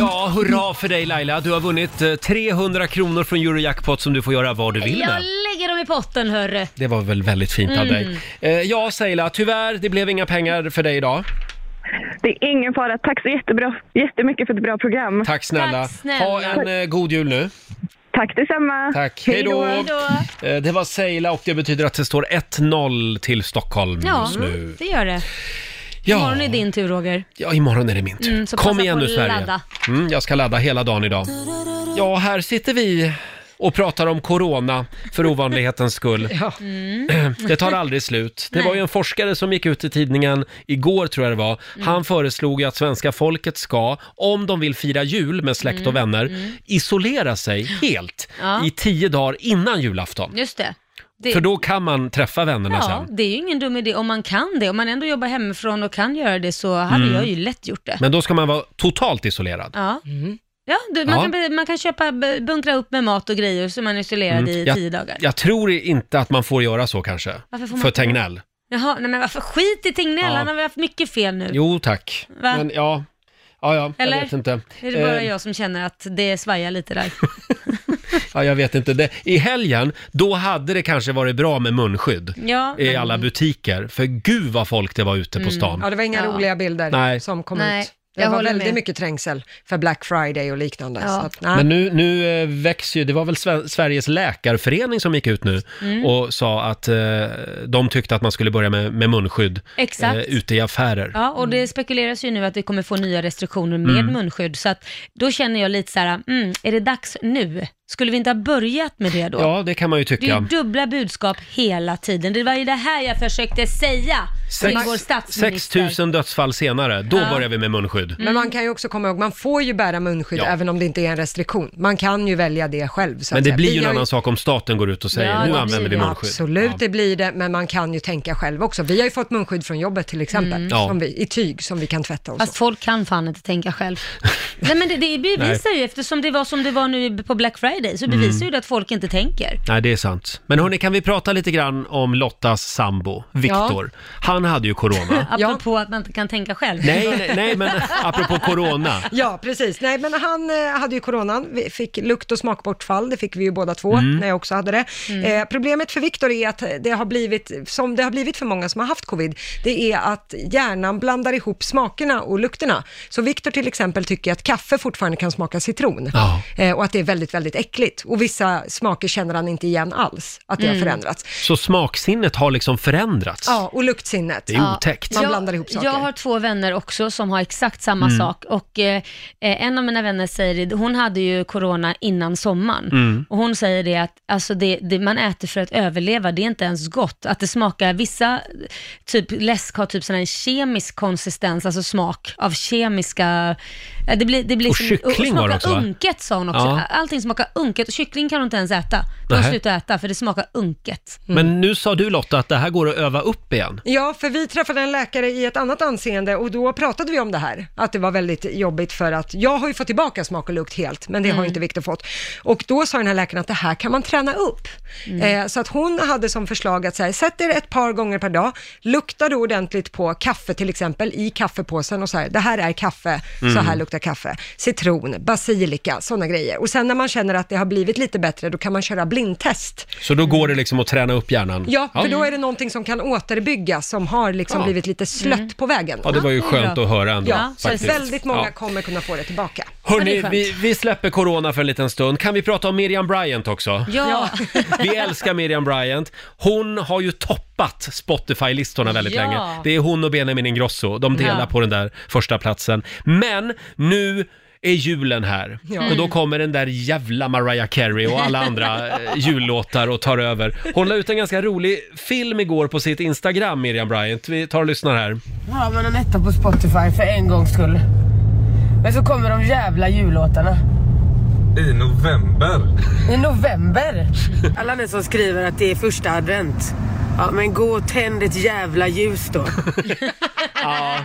Ja, hurra för dig Laila. Du har vunnit eh, 300 kronor från Eurojackpot som du får göra vad du vill Jag med. lägger dem i potten hörru. Det var väl väldigt fint av Mm. dig. Eh, ja, Seila, tyvärr, det blev inga pengar för dig idag. Det är ingen fara. Tack så jättebra, jättemycket för ett bra program. Tack snälla. Tack snälla. Ha en eh, god jul nu. Tack detsamma. Tack. Hej då. Hej Eh, Det var Seila och det betyder att det står 1-0 till Stockholm Ja, just nu. det gör det. Ja. Imorgon är din tur Roger. Ja, imorgon är det min tur. Mm, så Kom passa igen på nu att Sverige. ladda. Mm, jag ska ladda hela dagen idag. Ja, här sitter vi och pratar om corona för ovanlighetens skull. Mm. Det tar aldrig slut. Det var ju en forskare som gick ut i tidningen igår tror jag det var. Mm. Han föreslog ju att svenska folket ska, om de vill fira jul med släkt och Mm, vänner, mm. isolera sig helt Ja. i tio dagar innan julafton. Just det. Det För då kan man träffa vännerna Ja, sen. det är ju ingen dum idé om man kan det. Om man ändå jobbar hemifrån och kan göra det så hade Mm. jag ju lätt gjort det. Men då ska man vara totalt isolerad. Ja. Ja, du, man, Ja. Kan, be- man kan köpa, bunkra upp med mat och grejer så man är isolerad Mm. i jag, tio dagar. jag tror inte att man får göra så kanske. Varför får man För inte det? Tegnell. Jaha, nej men varför? Skit i Tegnell, Ja. han har väl haft mycket fel nu. Jo, tack. Va? Men ja, ja, ja Eller? jag vet inte. Är det bara Eh, jag som känner att det svajar lite där? Ja, jag vet inte. Det, I helgen, då hade det kanske varit bra med munskydd Ja. i alla butiker. För gud vad folk det var ute på Mm. stan. Ja, det var inga Ja. roliga bilder Nej. som kom Nej, ut. Det jag var håller väldigt med. mycket trängsel för Black Friday och liknande. Ja. Så att, nej. Men nu, nu eh, växer ju, det var väl Sve- Sveriges läkarförening som gick ut nu Mm. och sa att eh, de tyckte att man skulle börja med, med munskydd Exakt. eh, ute i affärer. Ja, och det spekuleras ju nu att vi kommer få nya restriktioner med Mm. munskydd, så att då känner jag lite så här, mm, är det dags nu? Skulle vi inte ha börjat med det då? Ja, det kan man ju Det är tycka. ju dubbla budskap hela tiden. Det var ju det här jag försökte säga till vår Sex, statsminister. 6 000 dödsfall senare, då Ja. börjar vi med munskydd. Men man kan ju också komma ihåg, man får ju bära munskydd Ja. även om det inte är en restriktion. Man kan ju välja det själv. Så Men att det säga. blir Vi ju en har annan sak om staten går ut och säger Ja, nu det använder blir vi det. munskydd. Absolut, Ja. det blir det, men man kan ju tänka själv också. Vi har ju fått munskydd från jobbet till exempel, Mm. Ja. som vi, i tyg som vi kan tvätta och så. Fast folk kan fan inte tänka själv. Nej men det, det bevisar ju, eftersom det var som det var nu på Black Friday, så bevisar Mm. ju det att folk inte tänker. Nej, det är sant. Men hörni, kan vi prata lite grann om Lottas sambo, Viktor? Han hade ju corona. Apropå att man inte kan tänka själv. nej, nej, nej, men apropå corona. Ja, precis. Nej, men han eh, hade ju coronan, Vi fick lukt och smakbortfall, det fick vi ju båda två, Mm. när jag också hade det. Eh, problemet för Viktor är att det har blivit, som det har blivit för många som har haft covid, det är att hjärnan blandar ihop smakerna och lukterna. Så Viktor till exempel tycker att kaffe fortfarande kan smaka citron. Ja. Eh, och att det är väldigt, väldigt äckligt. Och vissa smaker känner han inte igen alls, att det har Mm. förändrats. Så smaksinnet har liksom förändrats. Ja, och luktsinnet. Det är otäckt. Man jag, blandar ihop saker. Jag har två vänner också som har exakt samma Mm. sak och eh, eh, en av mina vänner säger det, hon hade ju corona innan sommaren Mm. och hon säger det att alltså det, det man äter för att överleva, det är inte ens gott. Att det smakar, vissa typ läsk har typ sån här kemisk konsistens, alltså smak av kemiska, ja, det blir, det blir Och som- kyckling var det smakar unket sa hon också. Ja. Allting smakar unket och kyckling kan hon inte ens äta. Hon Nähä. slutat äta för det smakar unket. Men nu sa du Lotta att det här går att öva upp igen. Ja, för vi träffade en läkare i ett annat anseende och då pratade vi om det här, att det var väldigt jobbigt för att jag har ju fått tillbaka smak och lukt helt, men det har Mm. ju inte Viktor fått. Och då sa den här läkaren att det här kan man träna upp. Eh, så att hon hade som förslag att säga, sätt er ett par gånger per dag, lukta då ordentligt på kaffe till exempel i kaffepåsen och så här, det här är kaffe, så Mm. här luktar kaffe. Citron, basilika, sådana grejer. Och sen när man känner att det har blivit lite bättre, då kan man köra blindtest. Så då går det liksom att träna upp hjärnan. Ja, för då är det någonting som kan återbyggas som har liksom Ja. blivit lite slött på vägen. Ja, det var ju skönt att höra ändå. Ja, så faktiskt. väldigt många Ja. kommer kunna få det tillbaka. Hörni, vi, vi släpper corona för en liten stund. Kan vi prata om Miriam Bryant också? Ja. Vi älskar Miriam Bryant. Hon har ju toppat Spotify-listorna väldigt Ja. länge. Det är hon och Benjamin Ingrosso. De delar Ja. på den där första platsen. Men nu är julen här Ja. och då kommer den där jävla Mariah Carey och alla andra eh, jullåtar och tar över. Hon la ut en ganska rolig film igår på sitt Instagram, Miriam Bryant. Vi tar och lyssnar här. Ja, men en etta på Spotify för en gångs skull. Men så kommer de jävla jullåtarna. I november. I november. Alla ni som skriver att det är första advent. Ja, men gå och tänd ett jävla ljus då. Ja.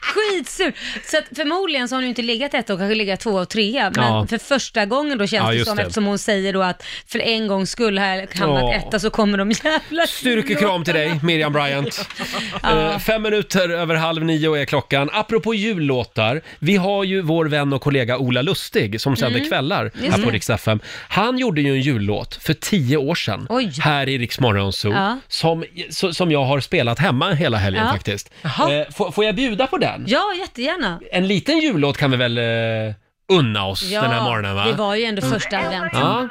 skitsur. Så att förmodligen så har hon ju inte legat ett och kanske legat två och trea. Men Ja. för första gången då känns Ja, det just som, det. eftersom hon säger då att för en gång skulle här hamnat Åh. etta så kommer de jävla Styrkekram till dig, Miriam Bryant. Ja. Eh, Fem minuter över halv nio är klockan. Apropå jullåtar, vi har ju vår vän och kollega Ola Lustig som sänder Mm, kvällar just här på det. Rix FM. Han gjorde ju en jullåt för tio år sedan Oj. här i Rix Morgon Zoo, Ja. Som, so- som jag har spelat hemma hela helgen Ja. faktiskt. Eh, får, får jag bjuda på den? Ja, jättegärna. En liten jullåt kan vi väl eh, unna oss Ja, den här morgonen va? det var ju ändå första advent. Ja.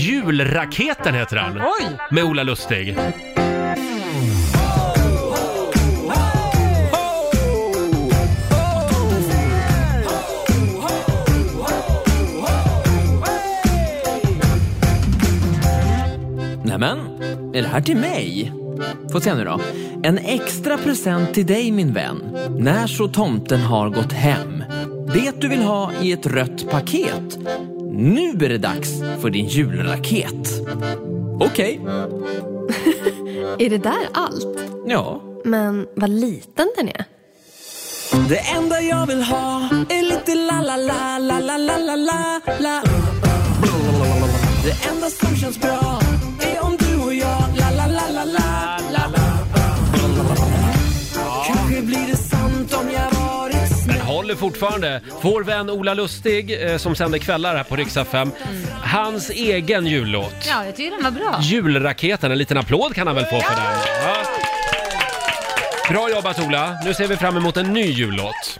Julraketen heter den. Oj! Med Ola Lustig. Nämen, är det här till mig? Få se nu då. En extra present till dig min vän. När så tomten har gått hem. Det du vill ha i ett rött paket. Nu är det dags för din julraket. Okej. Är det där allt? Ja. Men vad liten den är. Det enda jag vill ha är lite la la la la la la la la la Det enda som känns bra håller fortfarande. Vår vän Ola Lustig eh, som sänder kvällar här på Rix FM. Hans egen jullåt. Ja, jag tycker den var bra. Julraketen, en liten applåd kan han väl få för den. Ja. Bra jobbat Ola, nu ser vi fram emot en ny jullåt.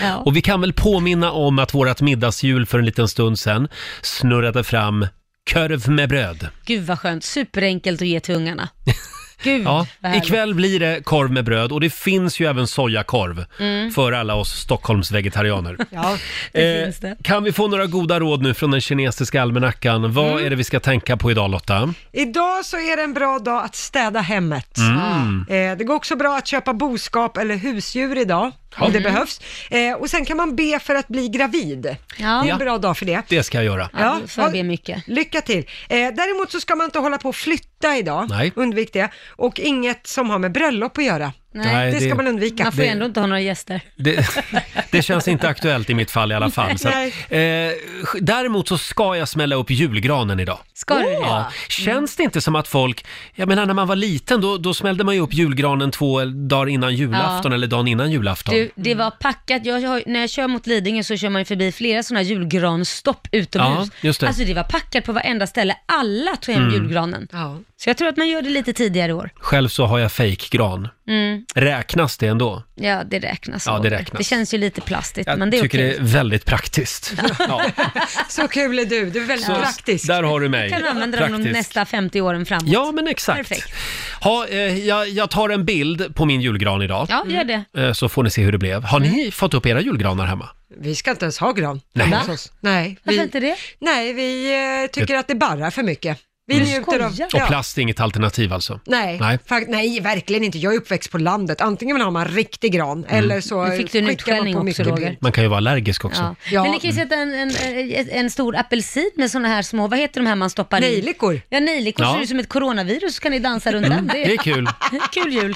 Ja. Och vi kan väl påminna om att vårt middagsjul för en liten stund sedan snurrade fram körv med bröd. Gud vad skönt, superenkelt att ge till ungarna. Gud Ja, vad härligt. ikväll blir det korv med bröd och det finns ju även sojakorv Mm. för alla oss Stockholmsvegetarianer. Ja, det finns det. Kan vi få några goda råd nu från den kinesiska almanackan? Vad Mm. är det vi ska tänka på idag Lotta? Idag så är det en bra dag att städa hemmet. Mm. Eh, det går också bra att köpa boskap eller husdjur idag. Om det Mm. behövs. Eh, och sen kan man be för att bli gravid. Det är Ja. en bra dag för det. Det ska jag göra. Ja, får jag be mycket. Lycka till. Eh, däremot så ska man inte hålla på och flytta idag. Nej. Undvik det. Och inget som har med bröllop att göra. Nej, det, det- ska man undvika. Man får ju ändå inte ha några gäster. Det, det känns inte aktuellt i mitt fall i alla fall. Så att, eh, däremot så ska jag smälla upp julgranen idag. Ska du det? Ja. Känns det inte som att folk, jag menar när man var liten då, då smällde man ju upp julgranen två dagar innan julafton Ja. eller dagen innan julafton. Du, det var packat. Jag, har- när jag kör mot Lidingö så kör man ju förbi flera sådana julgranstopp utomhus. Ja, just det. Alltså det var packat på varenda ställe. Alla tog hem Mm. julgranen. Så jag tror att man gör det lite tidigare i år. Själv så har jag fejkgran. Mm. Räknas det ändå? Ja, det räknas. Ja, det räknas. Det känns ju lite plastigt, Jag men det är tycker okej. det är väldigt praktiskt. Ja. Så kul är du, du är väldigt Så, praktisk. där har du mig. kan använda dem de Praktisk. nästa 50 åren framåt. Ja, men exakt. Perfekt. Ha, eh, jag, jag tar en bild på min julgran idag. Ja, gör det. Eh, så får ni se hur det blev. Har ni fått upp era julgranar hemma? Vi ska inte ens ha gran. Nej. hos oss. Nej, Varför vi, inte det? nej, vi eh, tycker att det barrar för mycket. Vi Mm. njuter av... Och plast är inget alternativ alltså? Nej, Nej. Nej, verkligen inte. Jag är uppväxt på landet. Antingen vill man riktig gran Mm. eller så Nu fick du en skickar man utskällning på också, mycket Roger. Man kan ju vara allergisk också. Ja. Ja. Men ni kan ju sätta en, en, en, en stor apelsin med sådana här små, vad heter de här man stoppar i? Nejlikor. Ja, nejlikor. Ja. Ser ut som ett coronavirus så kan ni dansa runt Mm, den. det är kul. kul jul.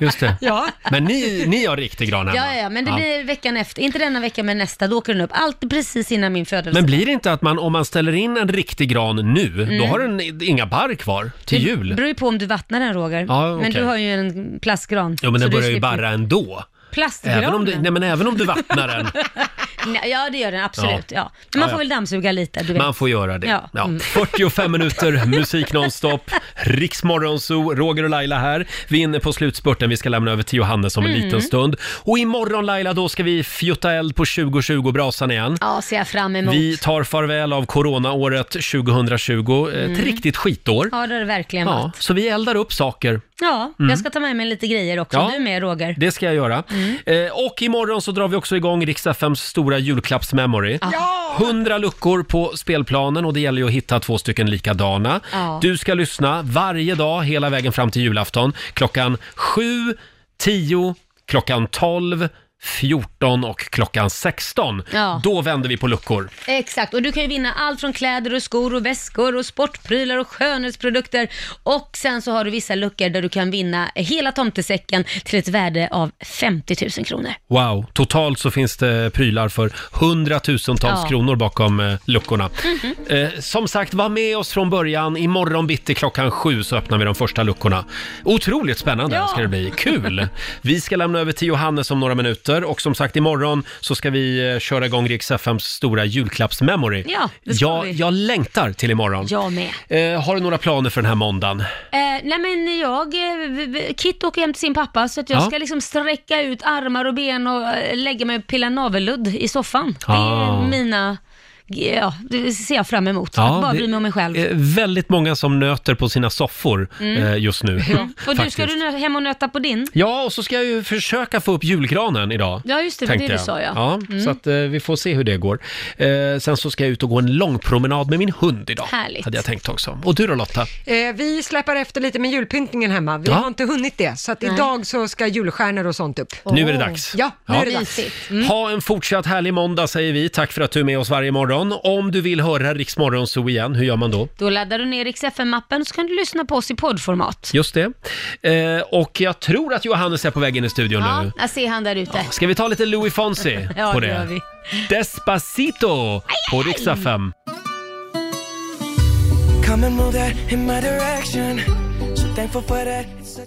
Just det. Ja. Men ni, ni har riktig gran hemma? Ja, ja, men det blir veckan efter. Inte denna vecka, men nästa. Då åker den upp. Allt precis innan min födelse. Men blir det inte att man, om man ställer in en riktig gran nu, då Mm. har den inga barr kvar till Det jul? beror ju på om du vattnar den, Roger. Ja, Men okej. du har ju en plastgran. Jo, men så den du börjar ju slipper- barra ändå. Plastgranen? Även om, du, nej, men även om du vattnar den. Nej, Ja, det gör den absolut. Ja. Ja. Men man Ja, får ja. väl dammsuga lite, du vet. Man får göra det. Ja. Ja. Mm. 45 minuter musik nonstop. Riksmorgonzoo, Roger och Laila här. Vi är inne på slutspurten. Vi ska lämna över till Johannes om en Mm. liten stund. Och imorgon Laila, då ska vi fjutta eld på 2020-brasan igen. Ja, ser jag fram emot. Vi tar farväl av coronaåret 2020. Ett Mm. riktigt skitår. Ja, det har det verkligen Ja, varit. så vi eldar upp saker. Ja, Mm. jag ska ta med mig lite grejer också. Ja. Du med Roger? Det ska jag göra. Mm. Eh, och imorgon så drar vi också igång Rix FMs stora julklappsmemory. Ja. 100 luckor på spelplanen och det gäller ju att hitta två stycken likadana. Ja. Du ska lyssna varje dag hela vägen fram till julafton. Klockan 7, 10, klockan 12, 14 och klockan 16. Ja. Då vänder vi på luckor. Exakt, och du kan ju vinna allt från kläder och skor och väskor och sportprylar och skönhetsprodukter. Och sen så har du vissa luckor där du kan vinna hela tomtesäcken till ett värde av 50 000 kronor. Wow, totalt så finns det prylar för hundratusentals Ja. kronor bakom eh, luckorna. Mhm. Eh, som sagt, var med oss från början. Imorgon bitti klockan sju så öppnar vi de första luckorna. Otroligt spännande Ja. ska det bli. Kul! Vi ska lämna över till Johannes om några minuter och som sagt imorgon så ska vi eh, köra igång Rix FMs stora julklappsmemory. Ja, det ska jag, vi. jag längtar till imorgon. Jag med. Eh, har du några planer för den här måndagen? Eh, nej men jag, eh, Kit åker hem till sin pappa så att jag Ja. ska liksom sträcka ut armar och ben och eh, lägga mig och pilla navelludd i soffan. Det Ah. är mina, ja, det ser jag fram emot. att bara det bry mig om mig själv. är väldigt många som nöter på sina soffor Mm. eh, just nu. Ja. Och du, faktiskt. ska du nö- hem och nöta på din? Ja, och så ska jag ju försöka få upp julgranen idag. Ja, just det, det var tänkte det du jag. sa, ja. Mm. Så att eh, vi får se hur det går. Eh, sen så ska jag ut och gå en lång promenad med min hund idag. Härligt. Hade jag tänkt också. Och du då Lotta? Eh, vi släpar efter lite med julpyntningen hemma. Vi Ja. har inte hunnit det, så att idag så ska julstjärnor och sånt upp. Nu är det dags. Ja, nu Ja. är det dags. Ha en fortsatt härlig måndag säger vi. Tack för att du är med oss varje morgon. Om du vill höra Rix Morgon Zoo igen, hur gör man då? Då laddar du ner Rix FM-appen så kan du lyssna på oss i poddformat. Just det. Eh, och jag tror att Johannes är på väg in i studion Ja, nu. jag ser han där ute. Ska vi ta lite Louis Fonsi Ja, på det det? gör vi. Despacito på Rix FM. Come and move that in my direction. So thankful for that. It's such